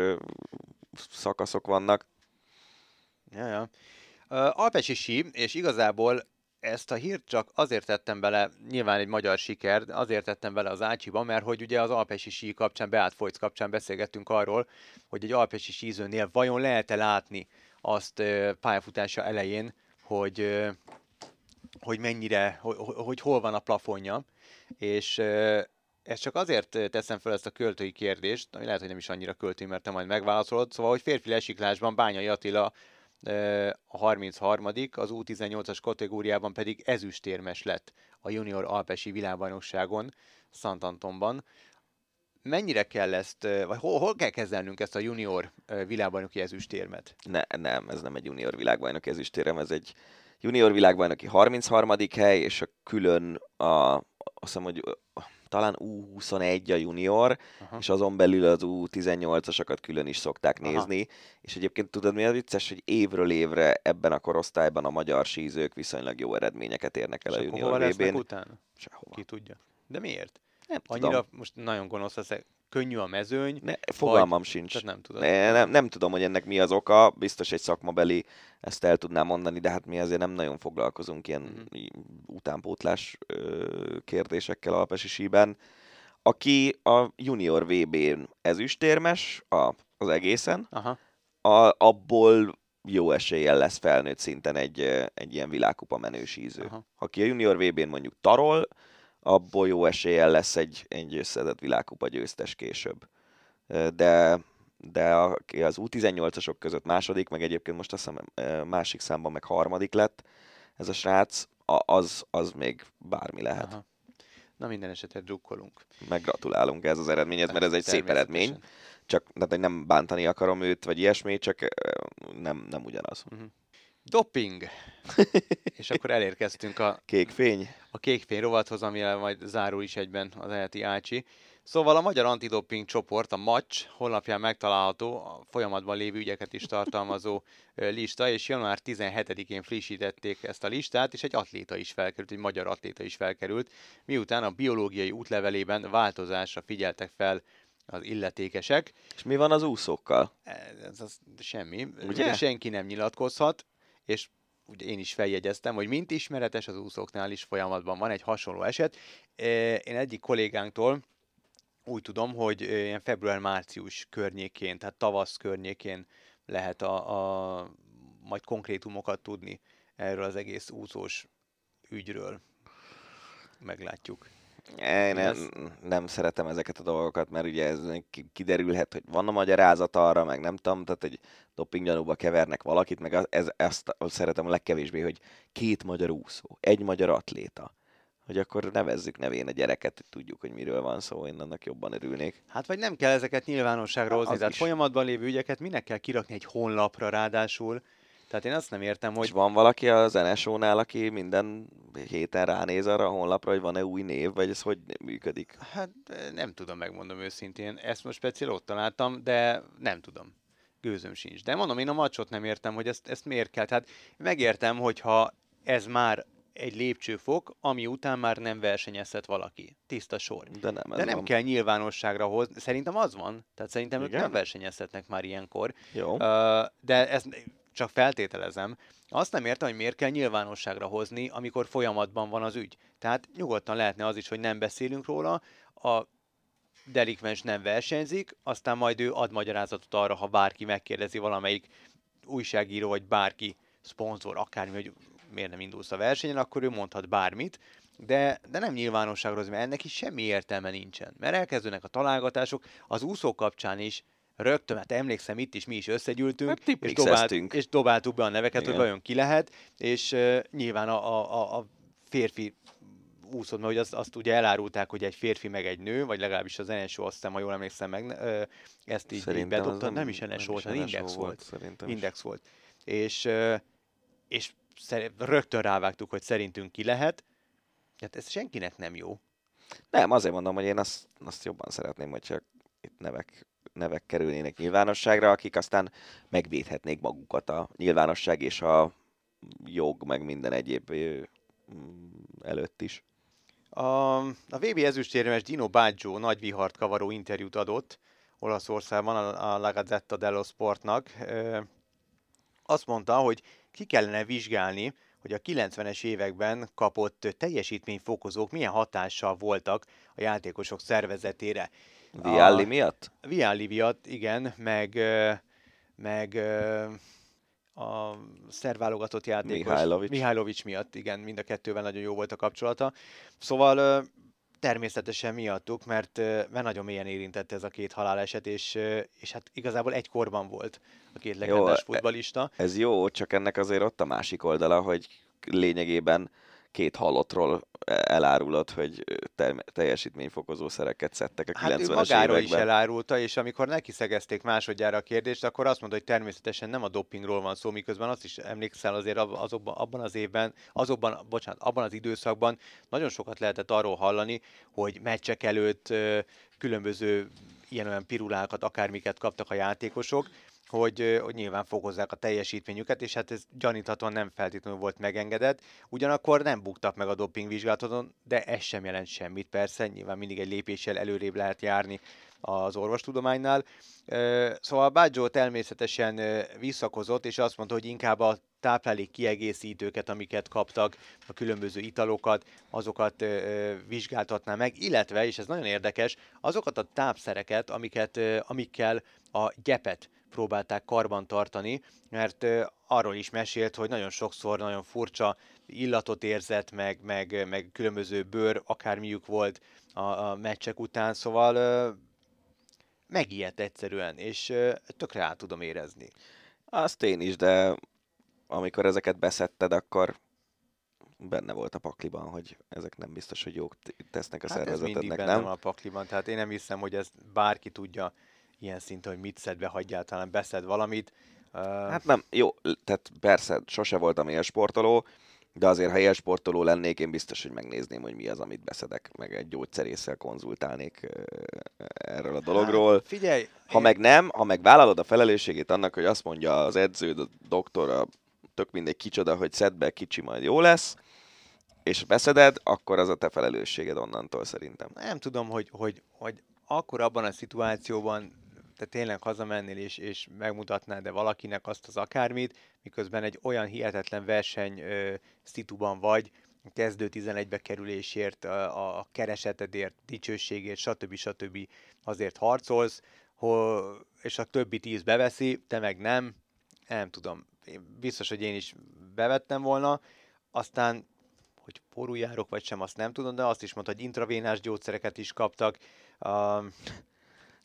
szakaszok vannak. Ja, ja. Uh, Alpesi sí, és igazából ezt a hírt csak azért tettem bele, nyilván egy magyar siker, azért tettem bele az Ácsiba, mert hogy ugye az alpesi sí kapcsán, Beát Folyc kapcsán beszélgettünk arról, hogy egy alpesi sízőnél vajon lehet-e látni azt pályafutása elején, hogy hogy mennyire, hogy, hogy hol van a plafonja, és ezt csak azért teszem fel ezt a költői kérdést, ami lehet, hogy nem is annyira költői, mert te majd megválaszolod, szóval, hogy férfi lesiklásban Bányai Attila a 33 az U18-as kategóriában pedig ezüstérmes lett a junior alpesi világbajnokságon Szantantonban. Mennyire kell ezt, vagy hol, hol kell kezelnünk ezt a junior világbajnoki ezüstérmet? Ne, nem, ez nem egy junior világbajnoki ezüstérem, ez egy junior világbajnoki 33. hely, és a külön a, azt hiszem, talán U21 a junior, Aha. és azon belül az U18-asokat külön is szokták Aha. nézni. És egyébként tudod mi a vicces, hogy évről évre ebben a korosztályban a magyar sízők viszonylag jó eredményeket érnek el és a junior VB-n. utána? Sehova. Ki tudja. De miért? Nem Annyira tudom. most nagyon gonosz leszek könnyű a mezőny. Ne, fogalmam vagy, sincs. nem, tudod. Ne, nem, nem tudom, hogy ennek mi az oka, biztos egy szakmabeli ezt el tudná mondani, de hát mi azért nem nagyon foglalkozunk ilyen mm-hmm. utánpótlás ö, kérdésekkel alpesi síben. Aki a junior VB-n ezüstérmes a, az egészen, Aha. A, abból jó eséllyel lesz felnőtt szinten egy, egy ilyen világkupa menősíző. Aha. Aki a junior VB-n mondjuk tarol, abból jó eséllyel lesz egy, egy összedett világkupa győztes később. De, de az U18-asok között második, meg egyébként most azt hiszem másik számban meg harmadik lett ez a srác, az, az még bármi lehet. Aha. Na minden esetre drukkolunk. Meg gratulálunk ez az eredményhez, mert ez egy szép eredmény. Csak tehát, nem bántani akarom őt, vagy ilyesmi, csak nem, nem ugyanaz. Uh-huh. Doping. És akkor elérkeztünk a... Kékfény. A kékfény rovathoz, amivel majd zárul is egyben az eheti Ácsi. Szóval a Magyar Antidoping csoport, a MACS honlapján megtalálható a folyamatban lévő ügyeket is tartalmazó lista, és január 17-én frissítették ezt a listát, és egy atléta is felkerült, egy magyar atléta is felkerült, miután a biológiai útlevelében változásra figyeltek fel az illetékesek. És mi van az úszókkal? Ez, ez semmi. Ugye? Senki nem nyilatkozhat és ugye én is feljegyeztem, hogy mint ismeretes az úszóknál is folyamatban van egy hasonló eset. Én egyik kollégánktól úgy tudom, hogy ilyen február-március környékén, tehát tavasz környékén lehet a, a majd konkrétumokat tudni erről az egész úszós ügyről. Meglátjuk. Én nem, nem szeretem ezeket a dolgokat, mert ugye ez ki- kiderülhet, hogy van a magyarázat arra, meg nem tudom, tehát egy dopinggyanúba kevernek valakit, meg az- ez, ezt szeretem a legkevésbé, hogy két magyar úszó, egy magyar atléta, hogy akkor nevezzük nevén a gyereket, hogy tudjuk, hogy miről van szó, én annak jobban örülnék. Hát vagy nem kell ezeket nyilvánosságra hozni, tehát is. folyamatban lévő ügyeket minek kell kirakni egy honlapra ráadásul. Tehát én azt nem értem, Hogy hogy van valaki az NSO-nál, aki minden héten ránéz arra a honlapra, hogy van-e új név, vagy ez hogy működik? hát nem tudom, megmondom őszintén. Ezt most speciál ott találtam, de nem tudom. Gőzöm sincs. De mondom, én a macsot nem értem, hogy ezt, ezt miért kell. Tehát megértem, hogyha ez már egy lépcsőfok, ami után már nem versenyezhet valaki. Tiszta sor. De nem, ez De nem van. kell nyilvánosságra hozni. Szerintem az van. Tehát szerintem ők Igen? nem versenyezhetnek már ilyenkor. Jó. Ö, de ezt csak feltételezem. Azt nem értem, hogy miért kell nyilvánosságra hozni, amikor folyamatban van az ügy. Tehát nyugodtan lehetne az is, hogy nem beszélünk róla, a delikvens nem versenyzik, aztán majd ő ad magyarázatot arra, ha bárki megkérdezi valamelyik újságíró, vagy bárki szponzor, akármi, hogy miért nem indulsz a versenyen, akkor ő mondhat bármit, de, de nem nyilvánosságra mert ennek is semmi értelme nincsen. Mert elkezdődnek a találgatások, az úszó kapcsán is, rögtön, hát emlékszem, itt is mi is összegyűltünk, Hát és, dobált, és dobáltuk be a neveket, Igen. hogy vajon ki lehet, és uh, nyilván a, a, a, férfi úszod, mert hogy azt, azt ugye elárulták, hogy egy férfi meg egy nő, vagy legalábbis az NSO, azt hiszem, ha jól emlékszem meg, ö, ezt így, így bedobta, nem, is NSO volt, az Index volt. Is. Index volt. És, ö, és rögtön rávágtuk, hogy szerintünk ki lehet. Hát ez senkinek nem jó. Nem, azért mondom, hogy én azt, azt jobban szeretném, hogyha itt nevek, nevek kerülnének nyilvánosságra, akik aztán megvédhetnék magukat a nyilvánosság és a jog, meg minden egyéb mm, előtt is. A, a VB ezüstérmes Dino Baggio nagy vihart kavaró interjút adott Olaszországban a, a La Gazzetta dello Sportnak. Ö, Azt mondta, hogy ki kellene vizsgálni, hogy a 90-es években kapott teljesítményfokozók milyen hatással voltak a játékosok szervezetére. Vialli A- miatt? Vialli miatt, igen, meg, meg a szerválogatott játékos. Mihajlovics. Mihajlovics miatt, igen, mind a kettővel nagyon jó volt a kapcsolata. Szóval természetesen miattuk, mert, mert nagyon mélyen érintette ez a két haláleset, és, és hát igazából egy korban volt a két legendás e- futbalista. Ez jó, csak ennek azért ott a másik oldala, hogy lényegében két halottról elárulod, hogy term- teljesítményfokozó szereket szedtek a Hát ő 90-es magáról is években. elárulta, és amikor neki szegezték másodjára a kérdést, akkor azt mondta, hogy természetesen nem a dopingról van szó, miközben azt is emlékszel azért azokban, abban az évben, azokban, bocsánat, abban az időszakban nagyon sokat lehetett arról hallani, hogy meccsek előtt különböző ilyen-olyan pirulákat, akármiket kaptak a játékosok, hogy, hogy nyilván fokozzák a teljesítményüket, és hát ez gyaníthatóan nem feltétlenül volt megengedett. Ugyanakkor nem buktak meg a dopingvizsgálaton, de ez sem jelent semmit persze, nyilván mindig egy lépéssel előrébb lehet járni az orvostudománynál. Szóval Baggio természetesen visszakozott, és azt mondta, hogy inkább a táplálék kiegészítőket, amiket kaptak, a különböző italokat, azokat vizsgáltatná meg, illetve, és ez nagyon érdekes, azokat a tápszereket, amiket, amikkel a gyepet próbálták karban tartani, mert arról is mesélt, hogy nagyon sokszor nagyon furcsa illatot érzett, meg, meg, meg különböző bőr, akármiük volt a, a meccsek után, szóval megijedt egyszerűen, és tökre át tudom érezni. Azt én is, de amikor ezeket beszedted, akkor benne volt a pakliban, hogy ezek nem biztos, hogy jók tesznek a Hát ez mindig szervezetednek, benne nem? van a pakliban, tehát én nem hiszem, hogy ezt bárki tudja ilyen szinten, hogy mit szed be, ha egyáltalán beszed valamit. Ö, Hát nem, jó, tehát persze, sose voltam élsportoló, de azért, ha élsportoló lennék, én biztos, hogy megnézném, hogy mi az, amit beszedek, meg egy gyógyszerésszel konzultálnék erről a dologról. Hát, figyelj, Ha én- meg nem, ha meg vállalod a felelősségét annak, hogy azt mondja az edződ, a doktor, a tök mindegy kicsoda, hogy szedd be, kicsi majd jó lesz, és beszeded, akkor az a te felelősséged onnantól szerintem. nem tudom, hogy, hogy, hogy akkor abban a szituációban te tényleg hazamennél és, és megmutatnád de valakinek azt az akármit, miközben egy olyan hihetetlen verseny ö, szituban vagy, kezdő 11-be kerülésért, a, a keresetedért, dicsőségért, stb. stb. azért harcolsz, hol, és a többi tíz beveszi, te meg nem, nem tudom, biztos, hogy én is bevettem volna, aztán hogy porújárok vagy sem, azt nem tudom, de azt is mondta, hogy intravénás gyógyszereket is kaptak. Uh,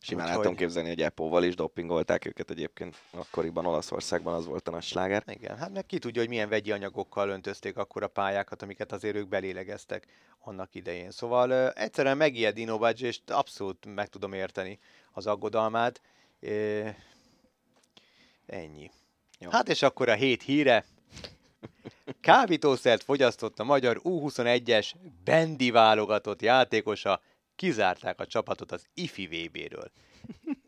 Simán el tudom képzelni, hogy Epóval is doppingolták őket egyébként akkoriban Olaszországban, az volt a nagy sláger. Igen, hát meg ki tudja, hogy milyen vegyi anyagokkal öntözték akkor a pályákat, amiket azért ők belélegeztek annak idején. Szóval uh, egyszerűen megijed Inovac, és abszolút meg tudom érteni az aggodalmát. Uh, ennyi. Jó. Hát és akkor a hét híre. Kábítószert fogyasztott a magyar U21-es Bendi válogatott játékosa, kizárták a csapatot az IFI VB-ről.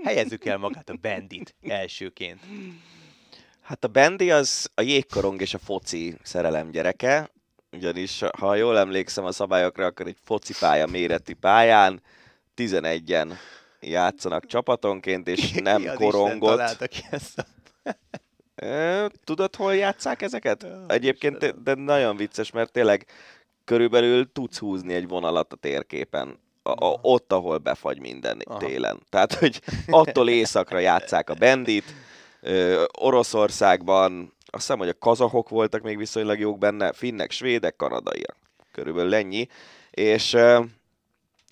Helyezzük el magát a Bendit elsőként. Hát a Bendi az a jégkorong és a foci szerelem gyereke, ugyanis ha jól emlékszem a szabályokra, akkor egy focipálya méretű pályán 11-en játszanak csapatonként, és nem korongot. Ki ezt a Tudod, hol játszák ezeket? Egyébként de nagyon vicces, mert tényleg körülbelül tudsz húzni egy vonalat a térképen. A, a, ott, ahol befagy minden Aha. télen. Tehát, hogy attól északra játszák a bendit, ö, Oroszországban, azt hiszem, hogy a kazahok voltak még viszonylag jók benne, finnek, svédek, kanadaiak. Körülbelül ennyi. És ö,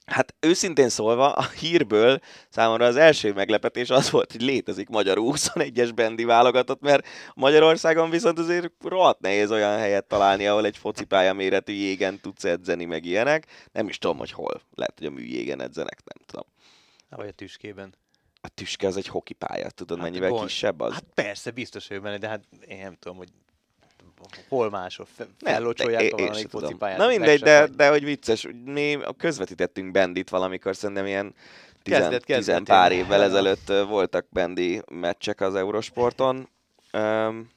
Hát őszintén szólva, a hírből számomra az első meglepetés az volt, hogy létezik magyar 21-es bendi válogatott, mert Magyarországon viszont azért rohadt nehéz olyan helyet találni, ahol egy focipálya méretű jégen tudsz edzeni, meg ilyenek. Nem is tudom, hogy hol. Lehet, hogy a műjégen edzenek, nem tudom. Vagy a tüskében. A tüske az egy hokipálya, tudod hát mennyivel gond... kisebb az? Hát persze, biztos hogy benne, de hát én nem tudom, hogy hol máshol fellocsolják a valamelyik focipályát. Na mindegy, de, de hogy vicces, mi közvetítettünk Bendit valamikor, szerintem ilyen tizen, kezdet, kezdet, tizen pár évvel ezelőtt voltak Bendi meccsek az Eurosporton. Um,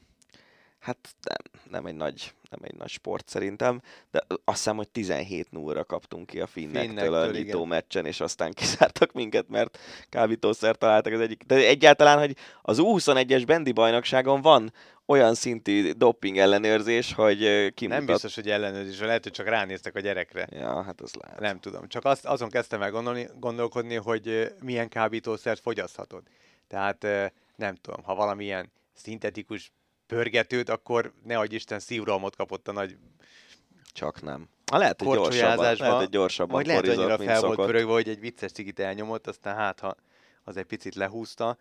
hát nem, nem egy nagy nem egy nagy sport szerintem, de azt hiszem, hogy 17 0 kaptunk ki a finnektől, finnektől a nyitó igen. meccsen, és aztán kizártak minket, mert kábítószer találtak az egyik. De egyáltalán, hogy az U21-es bendi bajnokságon van olyan szintű doping ellenőrzés, hogy kimutat... Nem biztos, hogy ellenőrzés, lehet, hogy csak ránéztek a gyerekre. Ja, hát az lehet. Nem tudom. Csak azt, azon kezdtem el gondolni, gondolkodni, hogy milyen kábítószert fogyaszthatod. Tehát nem tudom, ha valamilyen szintetikus pörgetőt, akkor ne adj Isten szívrohamot kapott a nagy csak nem. Ha lehet, hogy gyorsabban, lehet, hogy gyorsabban Vagy lehet, hogy annyira fel volt pörögve, hogy egy vicces cigit elnyomott, aztán hát, ha az egy picit lehúzta.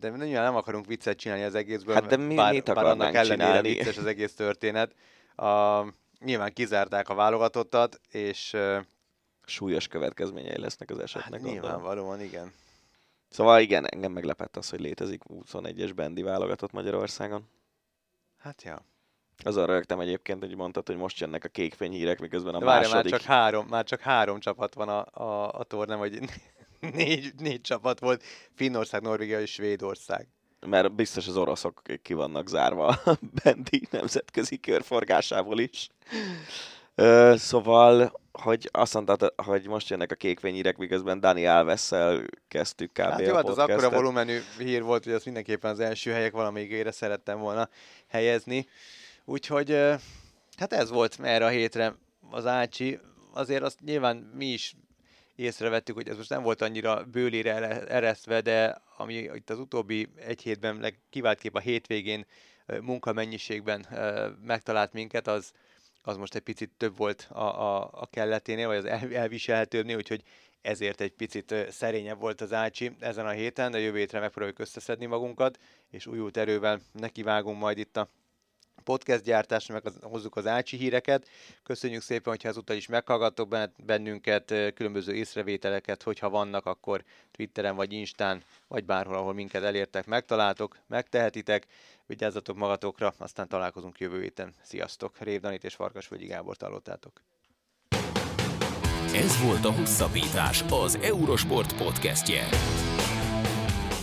De nyilván nem akarunk viccet csinálni az egészből, hát de mi, bár, mit bár annak ellenére csinálni? vicces az egész történet. A, nyilván kizárták a válogatottat, és... Uh, Súlyos következményei lesznek az esetnek. Hát nyilvánvalóan, igen. Szóval igen, engem meglepett az, hogy létezik 21-es bendi válogatott Magyarországon. Hát ja. Azon rögtem egyébként, hogy mondtad, hogy most jönnek a kékfényhírek, miközben a De várja, második... már csak három, már csak három csapat van a, a, a tornám, vagy négy, négy csapat volt, Finnország, Norvégia és Svédország. Mert biztos az oroszok ki vannak zárva a bendi nemzetközi körforgásából is. Ö, szóval, hogy azt mondtad, hogy most jönnek a kékfényhírek, miközben Dani alves kezdtük kb. Hát jó, hát az akkora volumenű hír volt, hogy az mindenképpen az első helyek valamelyikére szerettem volna helyezni. Úgyhogy hát ez volt erre a hétre az Ácsi. Azért azt nyilván mi is észrevettük, hogy ez most nem volt annyira bőlére eresztve, de ami itt az utóbbi egy hétben kép a hétvégén munkamennyiségben megtalált minket, az, az most egy picit több volt a, a, a kelleténél, vagy az elviselhetőbbnél, úgyhogy ezért egy picit szerényebb volt az Ácsi ezen a héten, de jövő hétre megpróbáljuk összeszedni magunkat, és újult erővel nekivágunk majd itt a podcast gyártásra, meg az, hozzuk az Ácsi híreket. Köszönjük szépen, hogyha ezúttal is meghallgattok bennünket, különböző észrevételeket, hogyha vannak, akkor Twitteren vagy Instán, vagy bárhol, ahol minket elértek, megtaláltok, megtehetitek. Vigyázzatok magatokra, aztán találkozunk jövő héten. Sziasztok! Rév Danit és Farkasvölgyi Gábor hallottátok. Ez volt a Hosszabbítás, az Eurosport podcastje.